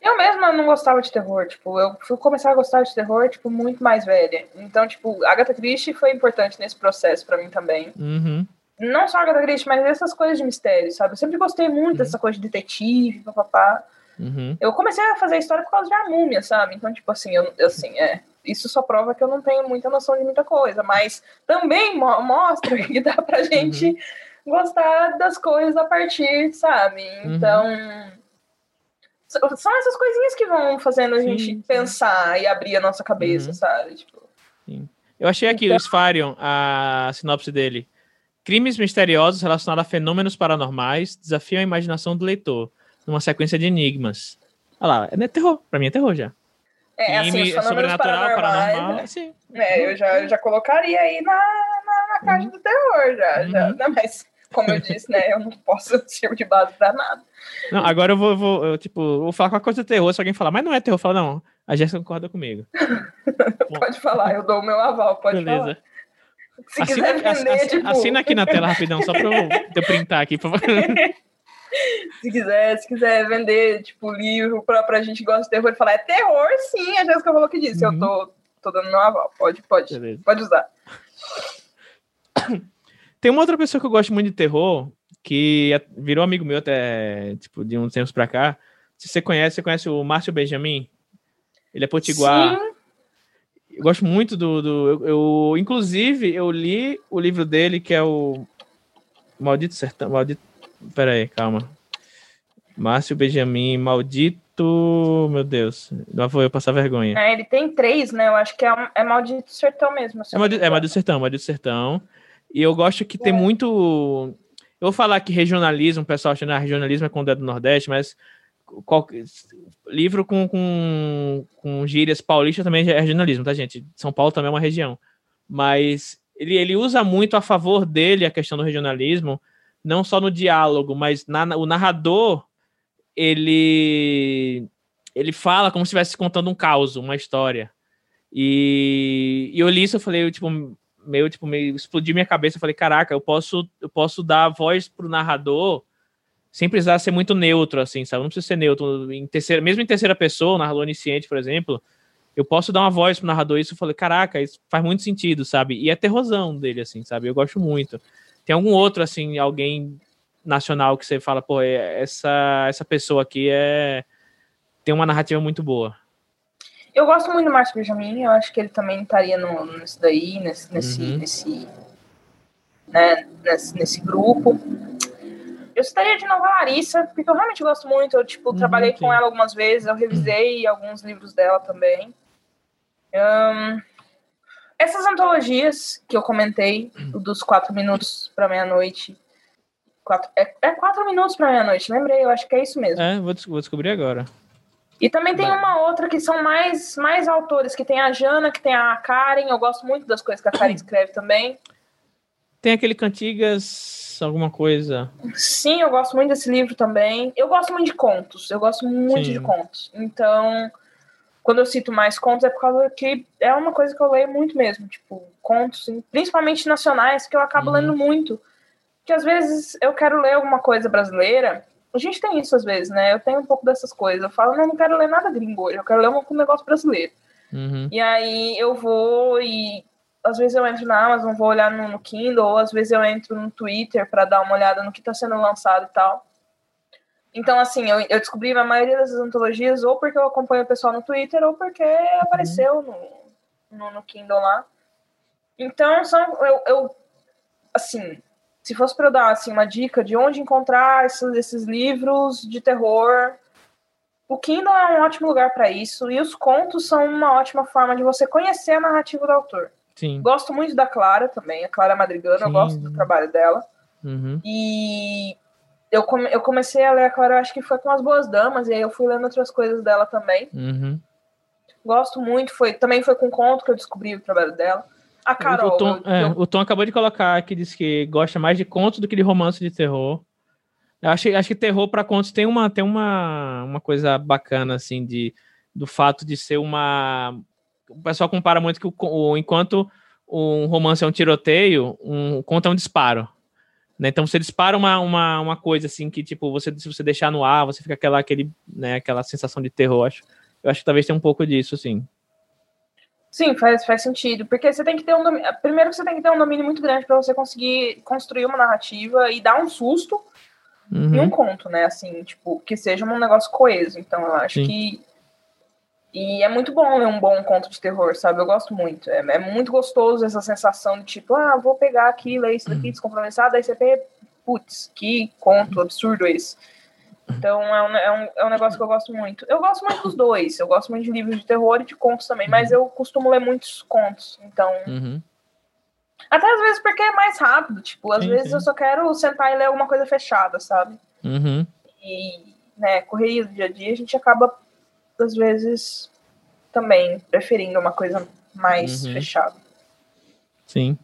Eu mesma não gostava de terror, tipo, eu fui começar a gostar de terror, tipo, muito mais velha. Então, tipo, Agatha Christie foi importante nesse processo para mim também.
Uhum.
Não só Agatha Christie, mas essas coisas de mistério, sabe? Eu sempre gostei muito uhum. dessa coisa de detetive, papapá.
Uhum.
Eu comecei a fazer história por causa de A Múmia, sabe? Então, tipo assim, eu, assim, é, isso só prova que eu não tenho muita noção de muita coisa, mas também mo mostra [LAUGHS] que dá pra gente uhum. gostar das coisas a partir, sabe? Uhum. Então, são essas coisinhas que vão fazendo a gente sim. pensar e abrir a nossa cabeça, uhum. sabe? Tipo,
sim. Eu achei aqui então... o Sfarion, a sinopse dele. Crimes misteriosos relacionados a fenômenos paranormais desafiam a imaginação do leitor numa sequência de enigmas. Olha lá, é terror. Pra mim é terror já.
É, assim, os sobrenatural, paranormal. Né? Sim. É, eu já, eu já colocaria aí na, na, na caixa uhum. do terror, já. Uhum. já não, mas, como eu disse, né, eu não posso [LAUGHS] ser de base pra nada.
Não, agora eu vou, vou eu, tipo, vou falar com a coisa de terror, se alguém falar, mas não é terror, fala, não, a Jéssica concorda comigo. [LAUGHS]
pode falar, eu dou o meu aval, pode Beleza. falar. Se assina, quiser vender,
assina,
tipo...
assina aqui na tela rapidão, só pra eu, [LAUGHS] eu printar aqui, [LAUGHS]
se quiser, se quiser vender, tipo, livro pra, pra gente que gosta de terror falar, é terror, sim, a Jéssica falou que disse. Uhum. Eu tô, tô dando meu aval. Pode, pode. Beleza. Pode usar. [COUGHS]
Tem uma outra pessoa que eu gosto muito de terror, que é, virou amigo meu até, tipo, de uns tempos pra cá. Se você conhece, você conhece o Márcio Benjamin? Ele é potiguar. Sim. Eu gosto muito do. do eu, eu, inclusive, eu li o livro dele, que é o Maldito Sertão. Maldito Pera aí, calma. Márcio Benjamin, maldito. Meu Deus, não vou eu passar vergonha.
É, ele tem três, né? Eu acho que é, é Maldito Sertão mesmo.
É maldito, é maldito Sertão, Maldito Sertão. E eu gosto que é. tem muito. Eu vou falar que regionalismo, o pessoal acha que regionalismo é quando é do Nordeste, mas qual... livro com, com, com gírias paulistas também é regionalismo, tá, gente? São Paulo também é uma região. Mas ele, ele usa muito a favor dele a questão do regionalismo não só no diálogo, mas na, o narrador ele ele fala como se estivesse contando um caos, uma história. E, e eu li isso, eu falei, eu, tipo, meio, tipo, meio explodiu minha cabeça, eu falei, caraca, eu posso, eu posso dar voz pro narrador sem precisar ser muito neutro, assim, sabe? Não precisa ser neutro. Em terceira, mesmo em terceira pessoa, narrador onisciente, por exemplo, eu posso dar uma voz pro narrador isso, eu falei, caraca, isso faz muito sentido, sabe? E é terrosão dele, assim, sabe? Eu gosto muito. Tem algum outro, assim, alguém nacional que você fala, pô, é, essa, essa pessoa aqui é tem uma narrativa muito boa.
Eu gosto muito do Márcio Benjamin, eu acho que ele também estaria no, nisso daí, nesse, nesse, uhum. nesse, né, nesse, nesse, grupo. Eu estaria de Nova Larissa, porque eu realmente gosto muito, eu, tipo, uhum, trabalhei sim. com ela algumas vezes, eu revisei alguns livros dela também. Um, essas antologias que eu comentei, dos quatro minutos para meia-noite, Quatro, é, é quatro minutos para meia-noite, lembrei, eu acho que é isso mesmo.
É, vou, vou descobrir agora.
E também tem uma outra que são mais, mais autores, que tem a Jana, que tem a Karen, eu gosto muito das coisas que a Karen [CLEARS THROAT] escreve também.
Tem aquele Cantigas, alguma coisa.
Sim, eu gosto muito desse livro também. Eu gosto muito de contos, eu gosto muito Sim. de contos. Então, quando eu cito mais contos é por causa que é uma coisa que eu leio muito mesmo, tipo, contos, principalmente nacionais, que eu acabo uhum. lendo muito. Que às vezes eu quero ler alguma coisa brasileira. A gente tem isso às vezes, né? Eu tenho um pouco dessas coisas. Eu falo, não, não quero ler nada gringo hoje, eu quero ler um, negócio brasileiro. Uhum. E aí eu vou e às vezes eu entro na Amazon, vou olhar no, no Kindle, ou às vezes eu entro no Twitter para dar uma olhada no que está sendo lançado e tal. Então, assim, eu, eu, descobri a maioria dessas antologias ou porque eu acompanho o pessoal no Twitter ou porque uhum. apareceu no, no, no, Kindle lá. Então, são, eu, eu assim, se fosse para eu dar assim, uma dica de onde encontrar esses, esses livros de terror, o Kindle é um ótimo lugar para isso e os contos são uma ótima forma de você conhecer a narrativa do autor.
Sim.
Gosto muito da Clara também, a Clara Madrigano, Sim. eu gosto do trabalho dela.
Uhum.
E eu, come, eu comecei a ler a Clara, acho que foi com as Boas Damas, e aí eu fui lendo outras coisas dela também.
Uhum.
Gosto muito, foi também foi com conto que eu descobri o trabalho dela. A Carol.
O Tom, eu, é, eu... o Tom acabou de colocar que diz que gosta mais de contos do que de romance de terror. Eu acho, acho que terror para contos tem uma tem uma, uma coisa bacana assim de do fato de ser uma o pessoal compara muito que o, o enquanto um romance é um tiroteio, um conto é um disparo. Né? Então você dispara uma, uma, uma coisa assim que, tipo, você, se você deixar no ar, você fica aquela, aquele, né, aquela sensação de terror. Acho. Eu acho que talvez tenha um pouco disso, assim.
Sim, faz, faz sentido. Porque você tem que ter um domínio. Primeiro você tem que ter um domínio muito grande para você conseguir construir uma narrativa e dar um susto uhum. e um conto, né? Assim, tipo, que seja um negócio coeso. Então eu acho Sim. que e é muito bom ler um bom conto de terror, sabe? Eu gosto muito. É, é muito gostoso essa sensação de tipo, ah, vou pegar aqui, ler isso daqui uhum. descompromissado, aí você pega, putz, que conto absurdo esse. Então é um, é, um, é um negócio que eu gosto muito. Eu gosto muito dos dois. Eu gosto muito de livros de terror e de contos também, mas uhum. eu costumo ler muitos contos. Então.
Uhum.
Até às vezes porque é mais rápido. Tipo, às sim, vezes sim. eu só quero sentar e ler alguma coisa fechada, sabe?
Uhum.
E, né, correria do dia a dia, a gente acaba às vezes também preferindo uma coisa mais uhum. fechada.
Sim,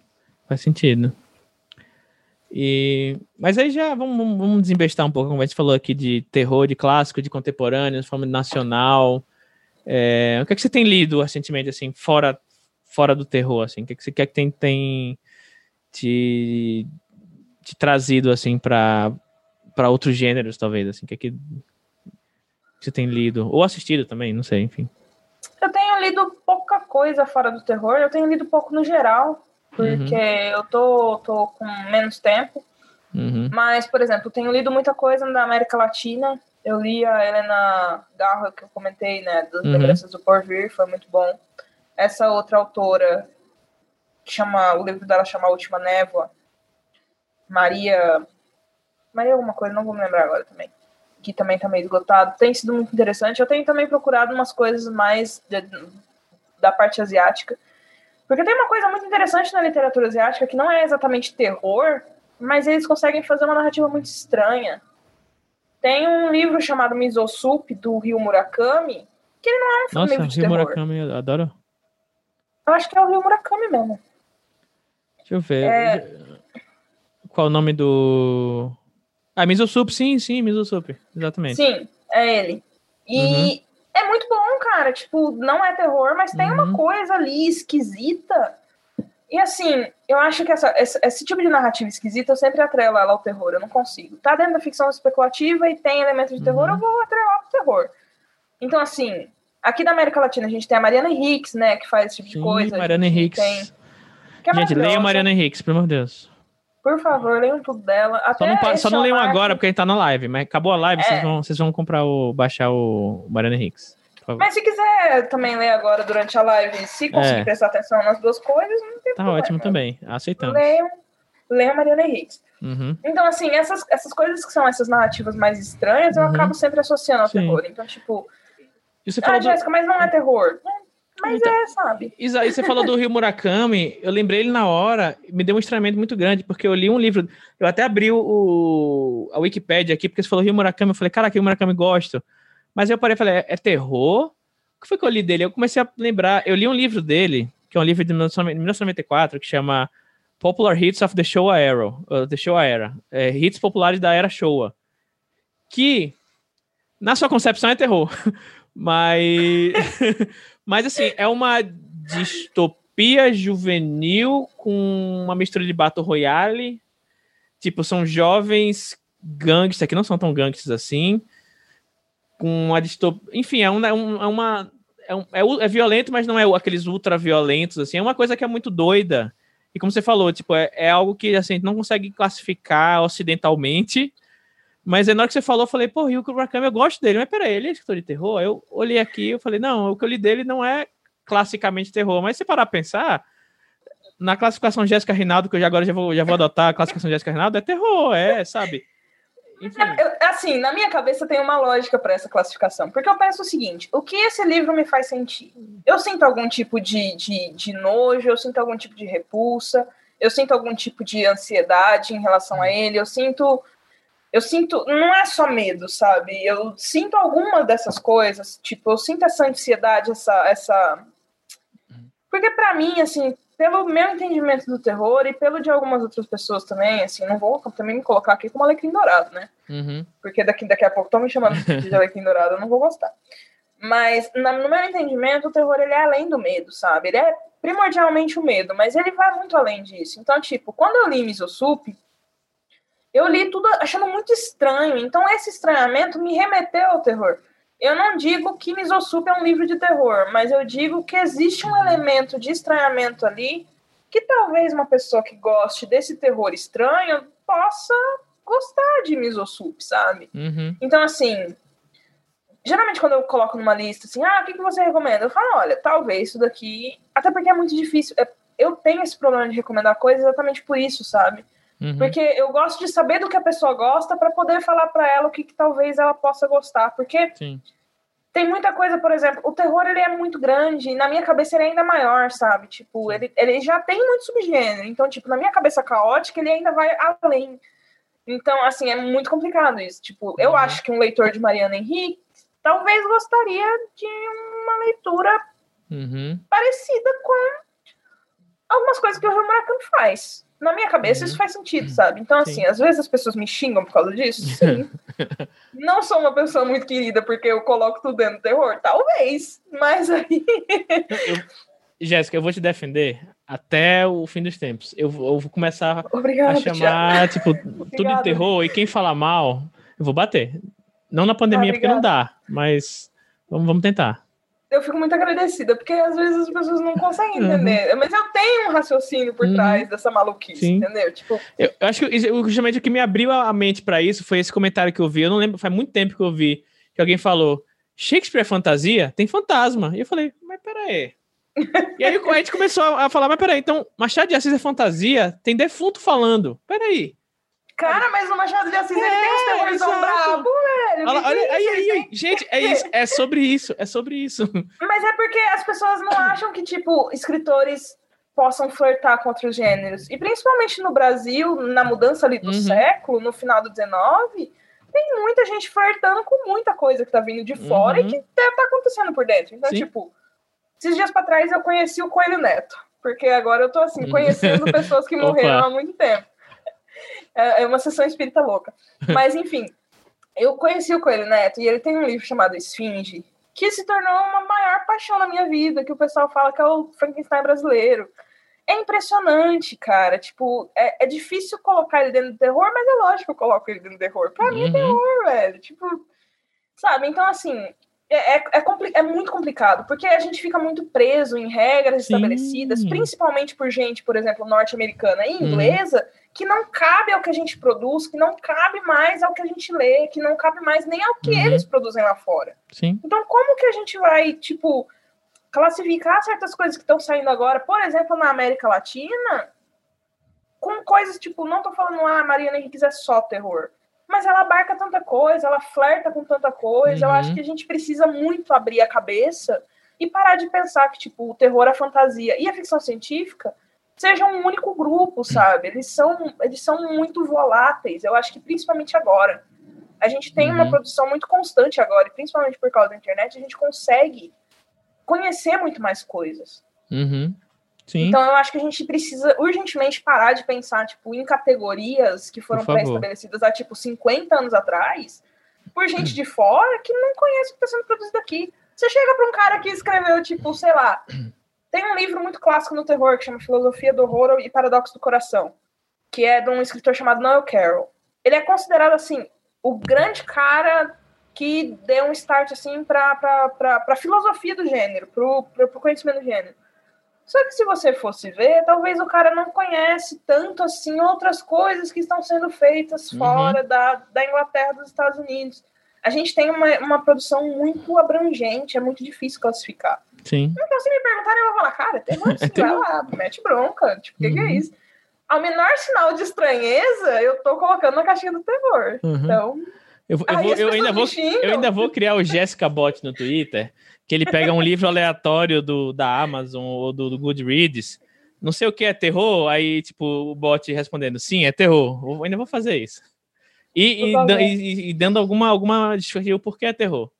faz sentido. E, mas aí já vamos, vamos desembestar um pouco, como a gente falou aqui de terror, de clássico, de contemporâneo, de forma nacional. É, o que, é que você tem lido recentemente, assim, fora, fora do terror, assim? O que, é que você quer que tem, tem te, te trazido, assim, para outros gêneros, talvez, assim? O que é que você tem lido? Ou assistido também, não sei, enfim.
Eu tenho lido pouca coisa fora do terror, eu tenho lido pouco no geral, porque uhum. eu tô, tô com menos tempo.
Uhum.
Mas, por exemplo, tenho lido muita coisa da América Latina. Eu li a Helena Garro, que eu comentei, né, das uhum. Lembranças do Porvir, foi muito bom. Essa outra autora, chama, o livro dela chama A Última Névoa, Maria. Maria alguma coisa, não vou me lembrar agora também que também está meio esgotado, tem sido muito interessante. Eu tenho também procurado umas coisas mais de, da parte asiática, porque tem uma coisa muito interessante na literatura asiática que não é exatamente terror, mas eles conseguem fazer uma narrativa muito estranha. Tem um livro chamado Misosup, do Rio Murakami, que ele não é um
Nossa,
livro de
Rio
terror.
Murakami, eu adoro.
Eu acho que é o Rio Murakami mesmo.
Deixa eu ver. É... Qual o nome do. Ah, Misosup, sim, sim, Misosup, exatamente.
Sim, é ele. E uhum. é muito bom, cara. Tipo, não é terror, mas tem uhum. uma coisa ali esquisita. E assim, eu acho que essa, esse, esse, tipo de narrativa esquisita eu sempre atrelo ela ao terror. Eu não consigo. Tá dentro da ficção especulativa e tem elementos de terror, uhum. eu vou atrelar pro terror. Então, assim, aqui da América Latina a gente tem a Mariana Henriques, né, que faz esse tipo
Sim,
de coisa.
Mariana Henriques. Tem... É gente, leia Mariana Henriques, pelo amor de Deus.
Por favor, leiam tudo dela. Até
só não, só não leiam agora, porque a gente tá na live, mas acabou a live, é. vocês, vão, vocês vão comprar o. baixar o Mariana Hicks.
Mas se quiser também ler agora durante a live, se conseguir é. prestar atenção nas duas coisas, não tem
tá
problema.
Tá ótimo também, aceitamos.
Leiam, leiam Mariana Henriques.
Uhum.
Então, assim, essas, essas coisas que são essas narrativas mais estranhas, eu uhum. acabo sempre associando ao Sim. terror. Então, tipo.
E você
ah, Jéssica, mas não é terror. Mas então, é, sabe?
Isa, você falou do Rio Murakami, eu lembrei ele na hora, me deu um estranhamento muito grande, porque eu li um livro, eu até abri o, a Wikipedia aqui, porque você falou Rio Murakami, eu falei, cara, que o Murakami gosto. Mas eu parei e falei, é, é terror? O que foi que eu li dele? Eu comecei a lembrar, eu li um livro dele, que é um livro de 1994, que chama Popular Hits of the Showa Era, uh, the Showa Era, é, hits populares da era Showa, que na sua concepção é terror, [LAUGHS] mas [LAUGHS] mas assim, é uma distopia juvenil com uma mistura de Battle Royale, tipo, são jovens gangsters, que não são tão gangsters assim, com uma distopia, enfim, é, é, um, é uma é, um, é, é, violento, mas não é aqueles ultra violentos, assim, é uma coisa que é muito doida, e como você falou, tipo, é, é algo que assim, a gente não consegue classificar ocidentalmente. Mas na hora que você falou, eu falei, pô, o Murakami, eu gosto dele. Mas peraí, ele é escritor de terror? Eu olhei aqui eu falei, não, o que eu li dele não é classicamente terror. Mas se parar a pensar, na classificação Jéssica Rinaldo, que eu já agora já vou, já vou adotar a classificação Jéssica Rinaldo, é terror, é, sabe?
É, assim, na minha cabeça tem uma lógica para essa classificação, porque eu penso o seguinte: o que esse livro me faz sentir? Eu sinto algum tipo de, de, de nojo, eu sinto algum tipo de repulsa, eu sinto algum tipo de ansiedade em relação a ele, eu sinto. Eu sinto, não é só medo, sabe? Eu sinto alguma dessas coisas, tipo, eu sinto essa ansiedade, essa, essa... Porque para mim, assim, pelo meu entendimento do terror e pelo de algumas outras pessoas também, assim, não vou também me colocar aqui como alecrim dourado, né?
Uhum.
Porque daqui, daqui a pouco estão me chamando de [LAUGHS] alecrim dourado, eu não vou gostar. Mas, no meu entendimento, o terror ele é além do medo, sabe? Ele é primordialmente o medo, mas ele vai muito além disso. Então, tipo, quando eu li Misosup, eu li tudo achando muito estranho. Então, esse estranhamento me remeteu ao terror. Eu não digo que Misosup é um livro de terror, mas eu digo que existe um elemento de estranhamento ali que talvez uma pessoa que goste desse terror estranho possa gostar de Misosup, sabe?
Uhum.
Então, assim, geralmente quando eu coloco numa lista assim, ah, o que, que você recomenda? Eu falo, olha, talvez isso daqui. Até porque é muito difícil. É, eu tenho esse problema de recomendar coisas exatamente por isso, sabe? Uhum. Porque eu gosto de saber do que a pessoa gosta para poder falar para ela o que, que, talvez ela possa gostar. Porque
Sim.
tem muita coisa, por exemplo, o terror ele é muito grande e na minha cabeça ele é ainda maior, sabe? Tipo, ele, ele já tem muito subgênero. Então, tipo, na minha cabeça caótica ele ainda vai além. Então, assim, é muito complicado isso. Tipo, eu uhum. acho que um leitor de Mariana Henrique talvez gostaria de uma leitura
uhum.
parecida com algumas coisas que o Murakami faz na minha cabeça uhum. isso faz sentido, sabe? Então, assim, Sim. às vezes as pessoas me xingam por causa disso. Sim. [LAUGHS] não sou uma pessoa muito querida porque eu coloco tudo dentro do terror. Talvez, mas aí. [LAUGHS]
Jéssica, eu vou te defender até o fim dos tempos. Eu, eu vou começar
Obrigada,
a chamar, tipo, [LAUGHS] tudo de terror e quem falar mal, eu vou bater. Não na pandemia, porque não dá, mas vamos, vamos tentar
eu fico muito agradecida, porque às vezes as pessoas não conseguem uhum. entender. Uhum. Mas eu tenho um raciocínio por uhum. trás dessa maluquice, Sim. entendeu? Tipo...
Eu, eu, acho que justamente o que me abriu a mente para isso foi esse comentário que eu vi. Eu não lembro, faz muito tempo que eu vi, que alguém falou: Shakespeare é fantasia? Tem fantasma. E eu falei, mas peraí. e aí a gente começou a falar, mas peraí, então Machado de Assis é fantasia? Tem defunto falando. Peraí.
Cara, mas o Machado de Assis é, ele tem uns terrores tão brabo, velho.
Olha, olha, aí, aí, aí, gente, é isso, é sobre isso, é sobre isso.
Mas é porque as pessoas não acham que, tipo, escritores possam flertar com outros gêneros. E principalmente no Brasil, na mudança ali do uhum. século, no final do 19, tem muita gente flertando com muita coisa que tá vindo de fora uhum. e que deve tá acontecendo por dentro. Então, Sim. tipo, esses dias pra trás eu conheci o Coelho Neto. Porque agora eu tô assim, uhum. conhecendo pessoas que [LAUGHS] morreram há muito tempo. É, é uma sessão espírita louca. [LAUGHS] Mas, enfim, eu conheci o Coelho Neto e ele tem um livro chamado Esfinge, que se tornou uma maior paixão na minha vida, que o pessoal fala que é o Frankenstein brasileiro. É impressionante, cara. Tipo, é, é difícil colocar ele dentro do terror, mas é lógico que eu coloco ele dentro do terror. Pra uhum. mim é uhum. terror, velho. Tipo, sabe? Então, assim, é, é, é, é, muito complicado, porque a gente fica muito preso em regras Sim. estabelecidas, principalmente por gente, por exemplo, norte-americana e inglesa. Que não cabe ao que a gente produz, que não cabe mais ao que a gente lê, que não cabe mais nem ao que uhum. eles produzem lá fora.
Sim.
Então, como que a gente vai, tipo, classificar certas coisas que estão saindo agora, por exemplo, na América Latina, com coisas tipo, não tô falando, ah, Mariana Henriquez é só terror mas ela abarca tanta coisa, ela flerta com tanta coisa. Uhum. Eu acho uhum. que a gente precisa muito abrir a cabeça e parar de pensar que, tipo, o terror, a fantasia e a ficção científica sejam um único grupo, sabe? Eles são, eles são muito voláteis, eu acho que principalmente agora. A gente tem uhum. uma produção muito constante agora, e principalmente por causa da internet, a gente consegue conhecer muito mais coisas.
Uhum.
Então eu acho que a gente precisa urgentemente parar de pensar tipo, em categorias que foram pré-estabelecidas há tipo 50 anos atrás por gente [CLEARS THROAT] de fora que não conhece o que está sendo produzido aqui. Você chega para um cara que escreveu, tipo, sei lá, tem um livro muito clássico no terror que chama Filosofia do Horror e Paradoxo do Coração, que é de um escritor chamado Noel Carroll. Ele é considerado, assim, o grande cara que deu um start, assim, para a filosofia do gênero, para o conhecimento do gênero. Só que se você fosse ver, talvez o cara não conhece tanto assim outras coisas que estão sendo feitas uhum. fora da, da Inglaterra dos Estados Unidos. A gente tem uma, uma produção muito abrangente, é muito difícil classificar.
Sim.
Então, se me perguntarem, eu vou falar, cara, tem terror sim, vai lá, mete bronca. Tipo, o uhum. que, que, é uhum. isso? Ao menor sinal de estranheza, eu tô colocando na caixinha do terror. Uhum. Então.
Eu, eu, vou, eu, ainda vou, eu ainda vou criar o Jessica Bot no Twitter que ele pega um livro aleatório do, da Amazon ou do, do Goodreads, não sei o que é terror, aí, tipo, o bot respondendo, sim, é terror, eu ainda vou fazer isso. E, e, e, dando alguma, alguma desculpa o porquê é terror.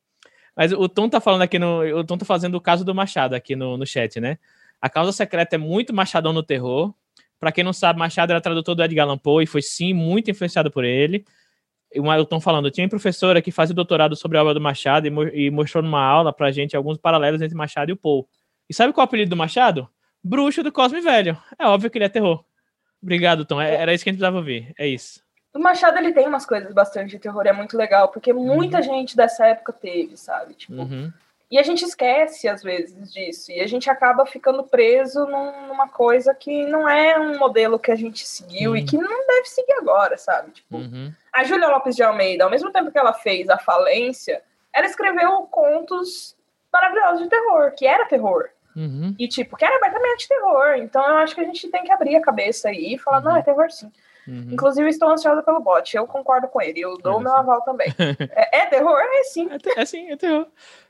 Mas o Tom tá falando aqui no. O Tom tá fazendo o caso do Machado aqui no, no chat, né? A Causa Secreta é muito Machadão no terror. Para quem não sabe, Machado era tradutor do Edgar Allan Poe e foi sim muito influenciado por ele o Ailton falando, tinha professora que fazia doutorado sobre a obra do Machado e, e mostrou numa aula pra gente alguns paralelos entre Machado e o Poe. E sabe qual é o apelido do Machado? Bruxo do Cosme Velho. É óbvio que ele é terror. Obrigado, Tom. É, era isso que a gente precisava ouvir. É isso.
O Machado, ele tem umas coisas bastante de terror. É muito legal, porque muita uhum. gente dessa época teve, sabe? Tipo, uhum. E a gente esquece, às vezes, disso. E a gente acaba ficando preso num, numa coisa que não é um modelo que a gente seguiu uhum. e que não deve seguir agora, sabe? Tipo, uhum. a Júlia Lopes de Almeida, ao mesmo tempo que ela fez A Falência, ela escreveu contos maravilhosos de terror, que era terror. Uhum. E, tipo, que era abertamente terror. Então, eu acho que a gente tem que abrir a cabeça aí e falar, não, é terror sim. Uhum. Inclusive, estou ansiosa pelo bot. Eu concordo com ele. Eu dou o é, meu aval também. [LAUGHS] é, é, terror? É sim.
É, é sim, é terror.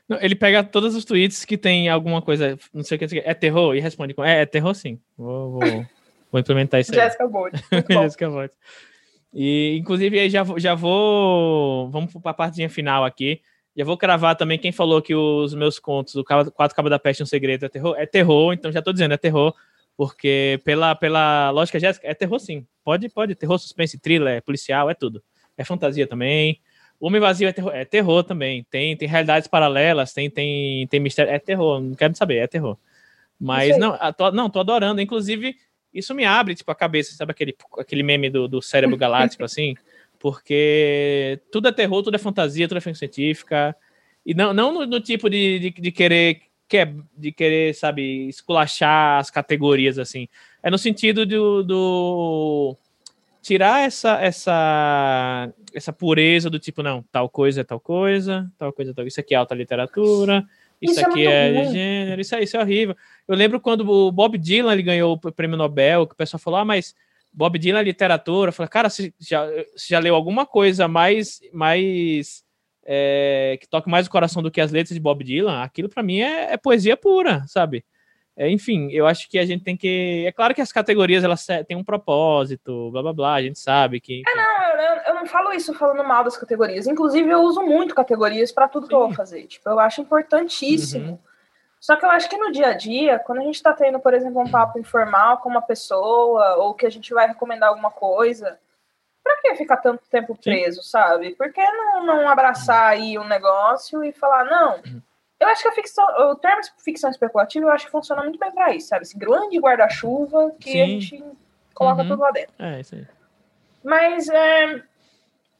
Não, ele pega todos os tweets que tem alguma coisa, não sei o que, é terror, e responde com, é, é terror sim. Vou, vou, vou implementar isso aí.
Jéssica Bolt. [LAUGHS]
Jéssica Bolt. E, inclusive, aí já, já vou, vamos para a partezinha final aqui. Já vou cravar também quem falou que os meus contos, o Quatro Cabos da Peste um Segredo é terror. É terror, então já estou dizendo, é terror. Porque pela, pela lógica Jéssica, é terror sim. Pode, pode. Terror, suspense, thriller, é policial, é tudo. É fantasia também. O Homem Vazio é terror, é terror também. Tem, tem realidades paralelas, tem, tem, tem mistério. É terror, não quero saber, é terror. Mas não, tô, não, tô adorando. Inclusive, isso me abre, tipo, a cabeça, sabe aquele, aquele meme do, do cérebro [LAUGHS] galáctico, assim? Porque tudo é terror, tudo é fantasia, tudo é ficção científica. E não, não no, no tipo de, de, de, querer, quer, de querer, sabe, esculachar as categorias, assim. É no sentido do, do tirar essa, essa, essa pureza do tipo, não, tal coisa é tal coisa, tal coisa é tal Isso aqui é alta literatura, isso, isso é aqui é, é de gênero, isso, é, isso é horrível. Eu lembro quando o Bob Dylan ele ganhou o prêmio Nobel, que o pessoal falou, ah, mas Bob Dylan é literatura. Eu falei, cara, você já, você já leu alguma coisa mais, mais é, que toque mais o coração do que as letras de Bob Dylan? Aquilo para mim é, é poesia pura, sabe? É, enfim, eu acho que a gente tem que. É claro que as categorias elas têm um propósito, blá blá blá, a gente sabe que.
É, não, eu, eu não falo isso falando mal das categorias. Inclusive, eu uso muito categorias para tudo Sim. que eu vou fazer. Tipo, eu acho importantíssimo. Uhum. Só que eu acho que no dia a dia, quando a gente está tendo, por exemplo, um papo informal com uma pessoa, ou que a gente vai recomendar alguma coisa, pra que ficar tanto tempo preso, Sim. sabe? Por que não, não abraçar aí um negócio e falar, não. Eu acho que a ficção, o termo ficção especulativa, eu acho que funciona muito bem para isso, sabe? Esse grande guarda-chuva que Sim. a gente coloca uhum. tudo lá dentro.
É, isso aí.
Mas é,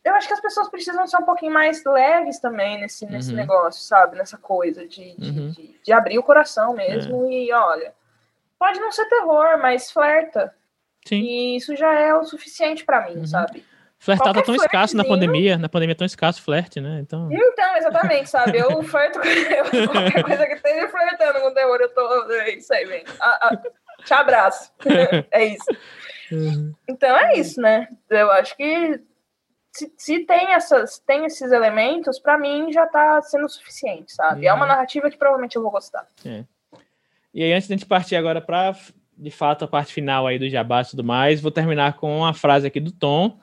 eu acho que as pessoas precisam ser um pouquinho mais leves também nesse, nesse uhum. negócio, sabe? Nessa coisa de, de, uhum. de, de abrir o coração mesmo é. e, olha, pode não ser terror, mas flerta. Sim. E isso já é o suficiente para mim, uhum. sabe?
Flertar tá tão escasso na pandemia, na pandemia é tão escasso flerte, né? Então,
então exatamente, sabe? Eu [LAUGHS] flerto com qualquer coisa que esteja flertando com o terror, eu tô. É isso aí, vem. Ah, ah, te abraço. [LAUGHS] é isso. Uhum. Então é isso, né? Eu acho que se, se, tem, essas, tem esses elementos, para mim já tá sendo suficiente, sabe? Uhum. É uma uhum. narrativa que provavelmente eu vou gostar. É.
E aí, antes de a gente partir agora para, de fato, a parte final aí do jabá e tudo mais, vou terminar com uma frase aqui do Tom,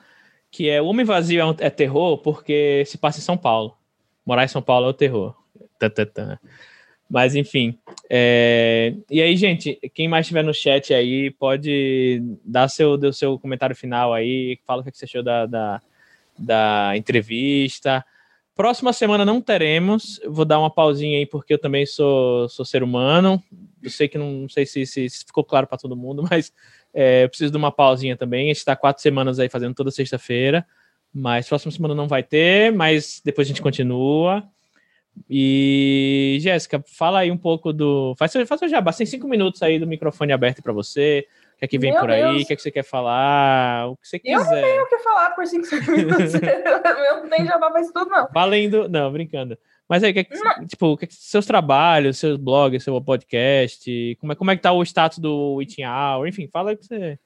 que é o Homem Vazio é, um, é terror porque se passa em São Paulo. Morar em São Paulo é o terror. Tá, tá, tá. Mas enfim. É... E aí, gente, quem mais estiver no chat aí, pode dar seu, seu comentário final aí. Fala o que você achou da, da, da entrevista. Próxima semana não teremos. Vou dar uma pausinha aí, porque eu também sou, sou ser humano. Eu sei que não, não sei se, se, se ficou claro para todo mundo, [LAUGHS] mas é, eu preciso de uma pausinha também. A gente está quatro semanas aí fazendo toda sexta-feira. Mas próxima semana não vai ter, mas depois a gente continua. E, Jéssica, fala aí um pouco do. Faz, faz o jabá, tem cinco minutos aí do microfone aberto para você. O que é que vem Meu por aí? O que é que você quer falar? O que você quiser. Eu
não tenho o que falar por cinco [LAUGHS] minutos. [LAUGHS] eu não tenho jabá pra isso tudo, não.
Valendo. Não, brincando. Mas aí, que é que, tipo, que é que, seus trabalhos, seus blogs, seu podcast, como é, como é que tá o status do Eating Hour? Enfim, fala aí que você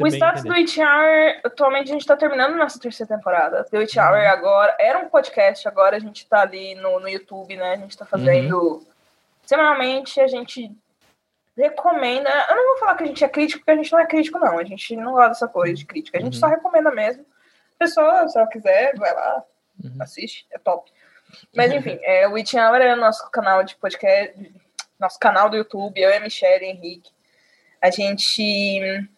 o status do It Hour, atualmente a gente está terminando nossa terceira temporada. The It Hour uhum. agora, era um podcast, agora a gente está ali no, no YouTube, né? A gente está fazendo uhum. semanalmente, a gente recomenda. Eu não vou falar que a gente é crítico, porque a gente não é crítico, não. A gente não gosta dessa coisa de crítica. A gente uhum. só recomenda mesmo. A pessoa, se ela quiser, vai lá, uhum. assiste, é top. Mas enfim, é, o It Hour é o nosso canal de podcast, nosso canal do YouTube, eu e a Michelle Henrique. A gente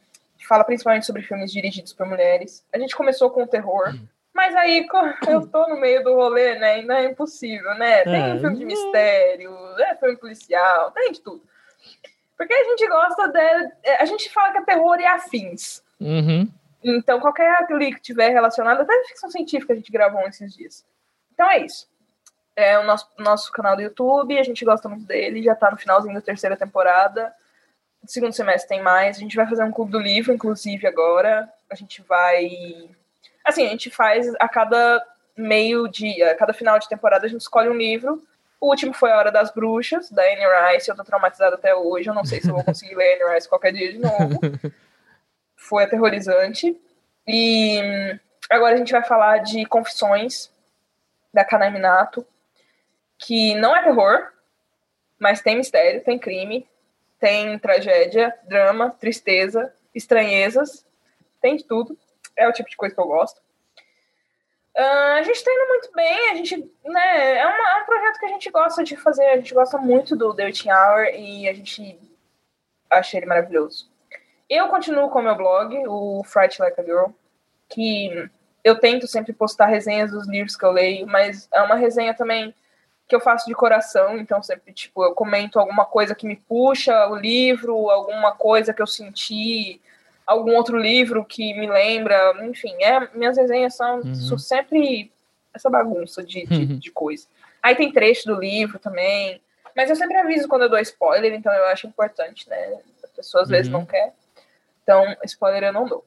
fala principalmente sobre filmes dirigidos por mulheres. A gente começou com o terror, hum. mas aí [LAUGHS] eu tô no meio do rolê, né? Ainda é impossível, né? Tem um é. filme de mistério, é filme policial, tem de tudo. Porque a gente gosta de. É, a gente fala que é terror e afins.
Uhum.
Então, qualquer aquele que tiver relacionado, até ficção científica a gente gravou esses dias. Então é isso. É o nosso, nosso canal do YouTube, a gente gosta muito dele, já tá no finalzinho da terceira temporada segundo semestre tem mais. A gente vai fazer um clube do livro, inclusive, agora. A gente vai. Assim, a gente faz a cada meio dia, a cada final de temporada, a gente escolhe um livro. O último foi A Hora das Bruxas, da Anne Rice. Eu tô traumatizada até hoje. Eu não sei se eu vou conseguir ler Anne Rice qualquer dia de novo. [LAUGHS] Foi aterrorizante. E agora a gente vai falar de Confissões, da Kanai Minato, que não é terror, mas tem mistério, tem crime, tem tragédia, drama, tristeza, estranhezas, tem de tudo. É o tipo de coisa que eu gosto. Uh, a gente tá indo muito bem, a gente, né, é, uma, é, um projeto que a gente gosta de fazer, a gente gosta muito do The Witching Hour e a gente acha ele maravilhoso. Eu continuo com o meu blog, o Fright Like a Girl, que eu tento sempre postar resenhas dos livros que eu leio, mas é uma resenha também que eu faço de coração, então sempre, tipo, eu comento alguma coisa que me puxa o livro, alguma coisa que eu senti, algum outro livro que me lembra, enfim, é, minhas resenhas são, uhum. sempre essa bagunça de, de, uhum. de, coisa. Aí tem trecho do livro também, mas eu sempre aviso quando eu dou spoiler, então eu acho importante, né? A pessoa às uhum. vezes não quer, então spoiler eu não dou.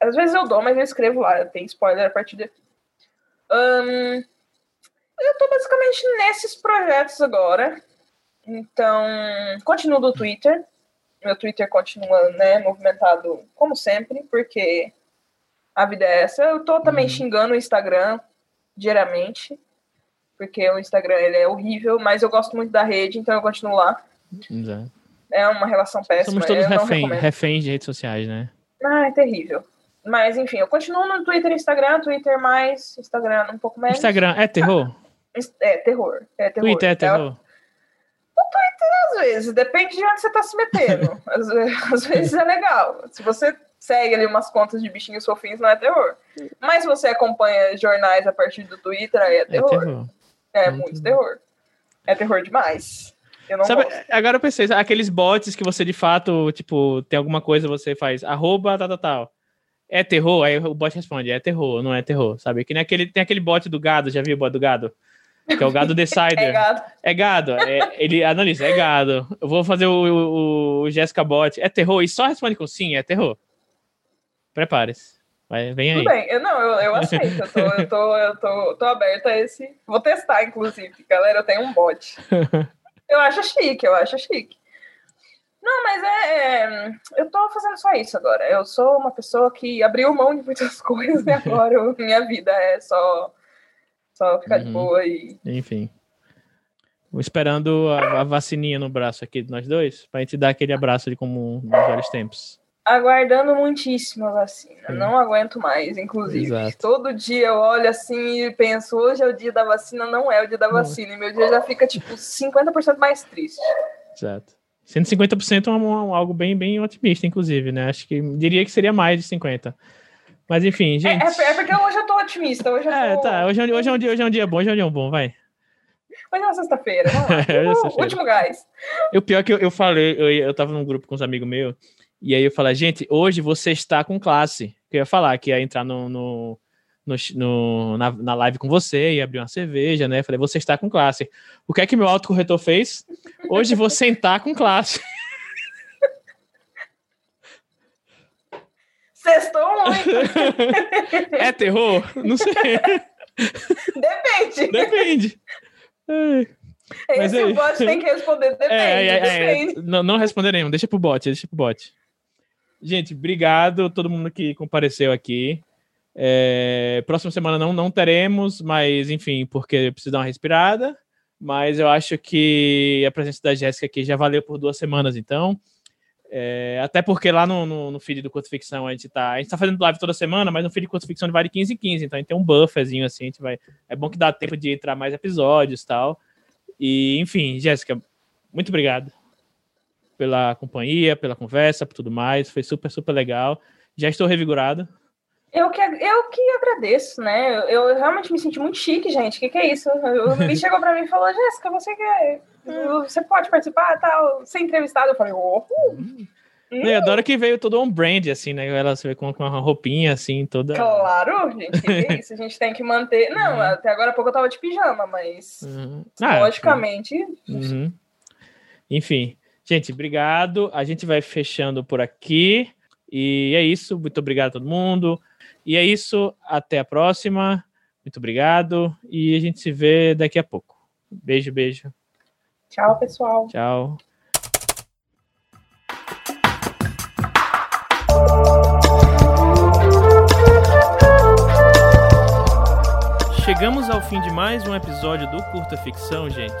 Às vezes eu dou, mas eu escrevo lá, tem spoiler a partir daqui. Eu tô basicamente nesses projetos agora. Então, continuo do Twitter. Meu Twitter continua, né, movimentado como sempre, porque a vida é essa. Eu tô também uhum. xingando o Instagram diariamente, porque o Instagram ele é horrível, mas eu gosto muito da rede, então eu continuo lá. Exato. É uma relação péssima.
Somos todos reféns, reféns de redes sociais, né?
Ah, é terrível. Mas, enfim, eu continuo no Twitter e Instagram, Twitter mais, Instagram um pouco menos.
Instagram é terror?
É terror. É terror.
Twitter é terror.
Às vezes, depende de onde você tá se metendo. [LAUGHS] às, às vezes é legal. Se você segue ali umas contas de bichinhos fofinhos, não é terror. Mas se você acompanha jornais a partir do Twitter, aí é terror. É, terror. é, é muito terror. terror. É terror demais. Sabe,
agora eu pensei, aqueles bots que você de fato, tipo, tem alguma coisa, você faz arroba tal, tal, tal. É terror? Aí o bot responde, é terror, não é terror, sabe? Que nem aquele, tem aquele bot do gado, já viu o bot do gado? Que é o gado decider. [LAUGHS] é gado. É gado. É, ele analisa, é gado. Eu vou fazer o, o, o Jessica Bot. É terror? E só responde com sim, é terror. Prepare-se. Vem aí.
Tudo bem, eu, não, eu, eu aceito. Eu tô, eu, tô, eu tô, tô aberta a esse. Vou testar, inclusive. Galera, eu tenho um bot. [LAUGHS] Eu acho chique, eu acho chique. Não, mas é, é, Eu tô fazendo só isso agora. Eu sou uma pessoa que abriu mão de muitas [LAUGHS] coisas e agora eu, minha vida é só, só ficar uhum. de boa e.
Enfim. Esperando a, a, vacininha no braço aqui de nós dois, pra gente dar aquele abraço de como nos velhos tempos.
Aguardando muitíssimo a vacina. Sim. Não aguento mais, inclusive. Exato. Todo dia eu olho assim e penso, hoje é o dia da vacina, não é o dia da vacina. E meu dia já fica, tipo, 50% mais triste.
Exato. 150% é um, algo bem, bem otimista, inclusive, né? Acho que diria que seria mais de 50%. Mas enfim, é, gente.
É, é, é porque hoje eu tô otimista. Hoje eu
é,
tô...
tá. Hoje, é hoje, é um dia, hoje é um dia bom, hoje é um dia bom, vai.
Hoje é uma sexta-feira. [LAUGHS] é, uh, último gás.
O pior é que eu, eu falei, eu, eu tava num grupo com uns amigos meus, e aí eu falei, gente, hoje você está com classe. Eu ia falar, que ia entrar no, no no, no, na, na live com você e abrir uma cerveja, né? Falei, você está com classe. O que é que meu autocorretor fez? Hoje vou sentar com classe. [LAUGHS]
Sextou muito. [LAUGHS]
é terror? Não sei. [LAUGHS]
Depende.
Depende.
Mas Esse aí... o bot tem que responder, [LAUGHS] depende. É, é, depende.
É, não, não responderemos, deixa pro bot, deixa pro bot. Gente, obrigado todo mundo que compareceu aqui. É, próxima semana não, não teremos, mas enfim, porque preciso dar uma respirada. Mas eu acho que a presença da Jéssica aqui já valeu por duas semanas, então. É, até porque lá no, no, no, feed do Curto Ficção a gente tá. A gente tá fazendo live toda semana, mas no feed do Curto Ficção vai de 15 em 15, então a gente tem um bufferzinho assim, a gente vai. É bom que dá tempo de entrar mais episódios e tal. E, enfim, Jéssica, muito obrigado pela companhia, pela conversa, por tudo mais. Foi super, super legal. Já estou revigorado.
Eu que, eu que agradeço, né? Eu, eu realmente me senti muito chique, gente. O que, que é isso? O chegou pra mim e falou: Jéssica, você quer. Você pode participar tal, ser entrevistado? Eu falei: oh, hum.
Eu adoro que veio todo um brand, assim, né? Ela se vê com uma roupinha, assim, toda.
Claro, gente, é [LAUGHS] isso. A gente tem que manter. Não, uhum. até agora há pouco eu tava de pijama, mas. Uhum. Ah, logicamente.
Uhum. Enfim. Gente, obrigado. A gente vai fechando por aqui. E é isso. Muito obrigado a todo mundo. E é isso, até a próxima. Muito obrigado e a gente se vê daqui a pouco. Beijo, beijo.
Tchau, pessoal.
Tchau. Chegamos ao fim de mais um episódio do Curta Ficção, gente.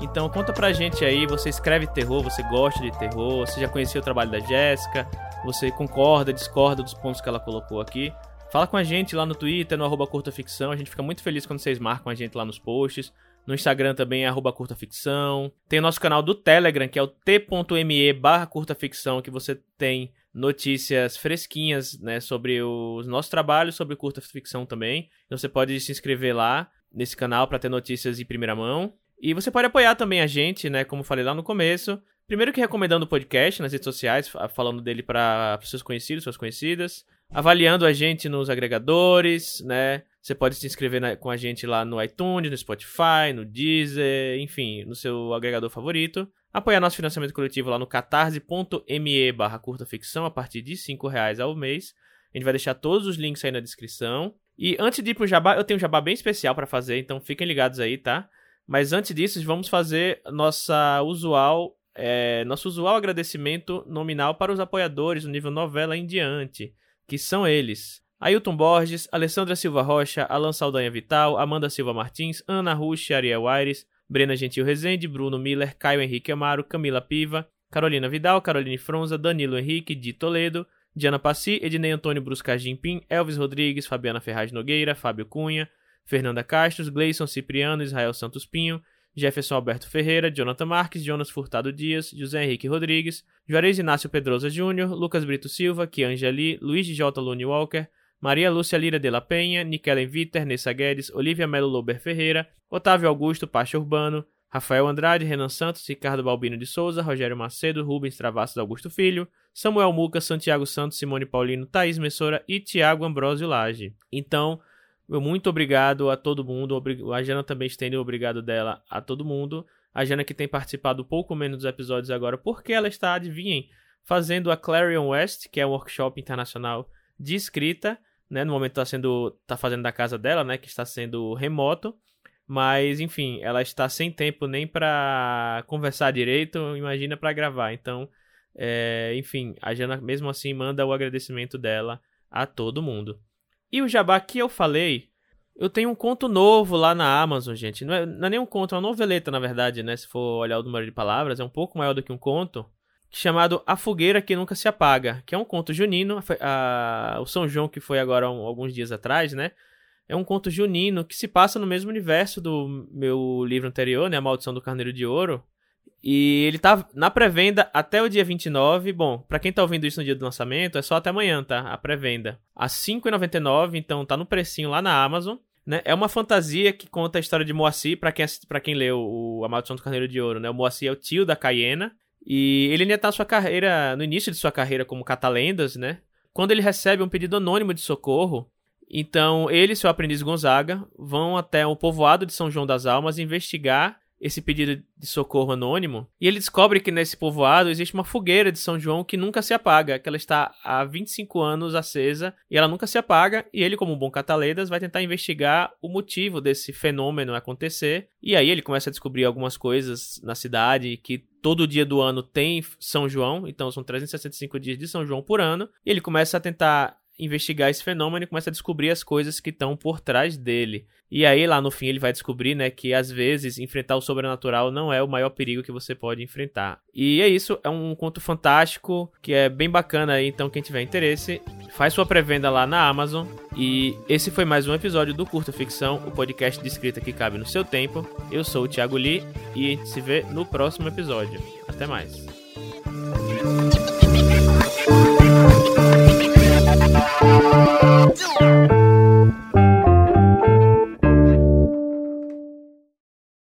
Então conta pra gente aí, você escreve terror, você gosta de terror, você já conheceu o trabalho da Jéssica, você concorda, discorda dos pontos que ela colocou aqui. Fala com a gente lá no Twitter, no arroba curtaficção. A gente fica muito feliz quando vocês marcam a gente lá nos posts. No Instagram também é arroba curtaficção. Tem o nosso canal do Telegram, que é o t.me barra curtaficção, que você tem notícias fresquinhas né, sobre os nossos trabalhos, sobre curta ficção também. Então você pode se inscrever lá nesse canal para ter notícias em primeira mão. E você pode apoiar também a gente, né, como falei lá no começo. Primeiro que recomendando o podcast nas redes sociais, falando dele para seus conhecidos, suas conhecidas avaliando a gente nos agregadores, né? Você pode se inscrever na, com a gente lá no iTunes, no Spotify, no Deezer, enfim, no seu agregador favorito. Apoiar nosso financiamento coletivo lá no catarse.me barra a partir de R$ reais ao mês. A gente vai deixar todos os links aí na descrição. E antes de ir pro jabá, eu tenho um jabá bem especial para fazer, então fiquem ligados aí, tá? Mas antes disso, vamos fazer nossa usual, é, nosso usual agradecimento nominal para os apoiadores no nível novela em diante que são eles: Ailton Borges, Alessandra Silva Rocha, Alan Saldanha Vital, Amanda Silva Martins, Ana Rush, Ariel Aires, Brena Gentil Rezende, Bruno Miller, Caio Henrique Amaro, Camila Piva, Carolina Vidal, Caroline Fronza, Danilo Henrique, Di Toledo, Diana Passi, Ednei Antônio Bruscagem Pim, Elvis Rodrigues, Fabiana Ferraz Nogueira, Fábio Cunha, Fernanda Castros, Gleison Cipriano, Israel Santos Pinho, Jefferson Alberto Ferreira, Jonathan Marques, Jonas Furtado Dias, José Henrique Rodrigues, Juarez Inácio Pedrosa Júnior, Lucas Brito Silva, Kiangeli, Luiz J. Lune Walker, Maria Lúcia Lira de la Penha, Nikelen Viter, Nessa Guedes, Olivia Melo Lober Ferreira, Otávio Augusto Pacha Urbano, Rafael Andrade, Renan Santos, Ricardo Balbino de Souza, Rogério Macedo, Rubens Travassos Augusto Filho, Samuel Muca, Santiago Santos, Simone Paulino, Thaís Messora e Tiago Ambrosio Lage. Então, meu muito obrigado a todo mundo. A Jana também estende o obrigado dela a todo mundo. A Jana que tem participado pouco menos dos episódios agora, porque ela está, adivinhem, fazendo a Clarion West, que é um workshop internacional de escrita, né? No momento está sendo, tá fazendo da casa dela, né? Que está sendo remoto. Mas, enfim, ela está sem tempo nem para conversar direito, imagina para gravar. Então, É, enfim, a Jana mesmo assim manda o agradecimento dela a todo mundo. E o jabá que eu falei, eu tenho um conto novo lá na Amazon, gente. Não é, não é nem um conto, é uma noveleta, na verdade, né? Se for olhar o número de palavras, é um pouco maior do que um conto. Chamado A Fogueira Que Nunca Se Apaga, que é um conto junino. A, a, o São João, que foi agora um, alguns dias atrás, né? É um conto junino que se passa no mesmo universo do meu livro anterior, né? A Maldição do Carneiro de Ouro. E ele tá na pré-venda até o dia 29. Bom, para quem tá ouvindo isso no dia do lançamento, é só até amanhã, tá? A pré-venda. A R$ 5,99, então tá no precinho lá na Amazon. Né? É uma fantasia que conta a história de Moacir, para quem, pra quem leu o A Maldição do Carneiro de Ouro, né? O Moacir é o tio da Cayena. E ele ainda tá sua carreira, no início de sua carreira como catalendas, né? Quando ele recebe um pedido anônimo de socorro, então ele e seu aprendiz Gonzaga vão até o povoado de São João das Almas investigar esse pedido de socorro anônimo. E ele descobre que nesse povoado existe uma fogueira de São João que nunca se apaga, que ela está há 25 anos acesa e ela nunca se apaga. E ele como um bom cataledas vai tentar investigar o motivo desse fenômeno acontecer. E aí ele começa a descobrir algumas coisas na cidade que todo dia do ano tem São João, então são 365 dias de São João por ano e ele começa a tentar investigar esse fenômeno e começa a descobrir as coisas que estão por trás dele. E aí lá no fim ele vai descobrir, né, que às vezes enfrentar o sobrenatural não é o maior perigo que você pode enfrentar. E é isso, é um conto fantástico que é bem bacana aí, então quem tiver interesse, faz sua pré-venda lá na Amazon. E esse foi mais um episódio do Curta Ficção, o podcast de escrita que cabe no seu tempo. Eu sou o Thiago Lee e a gente se vê no próximo episódio. Até mais. じゃあ。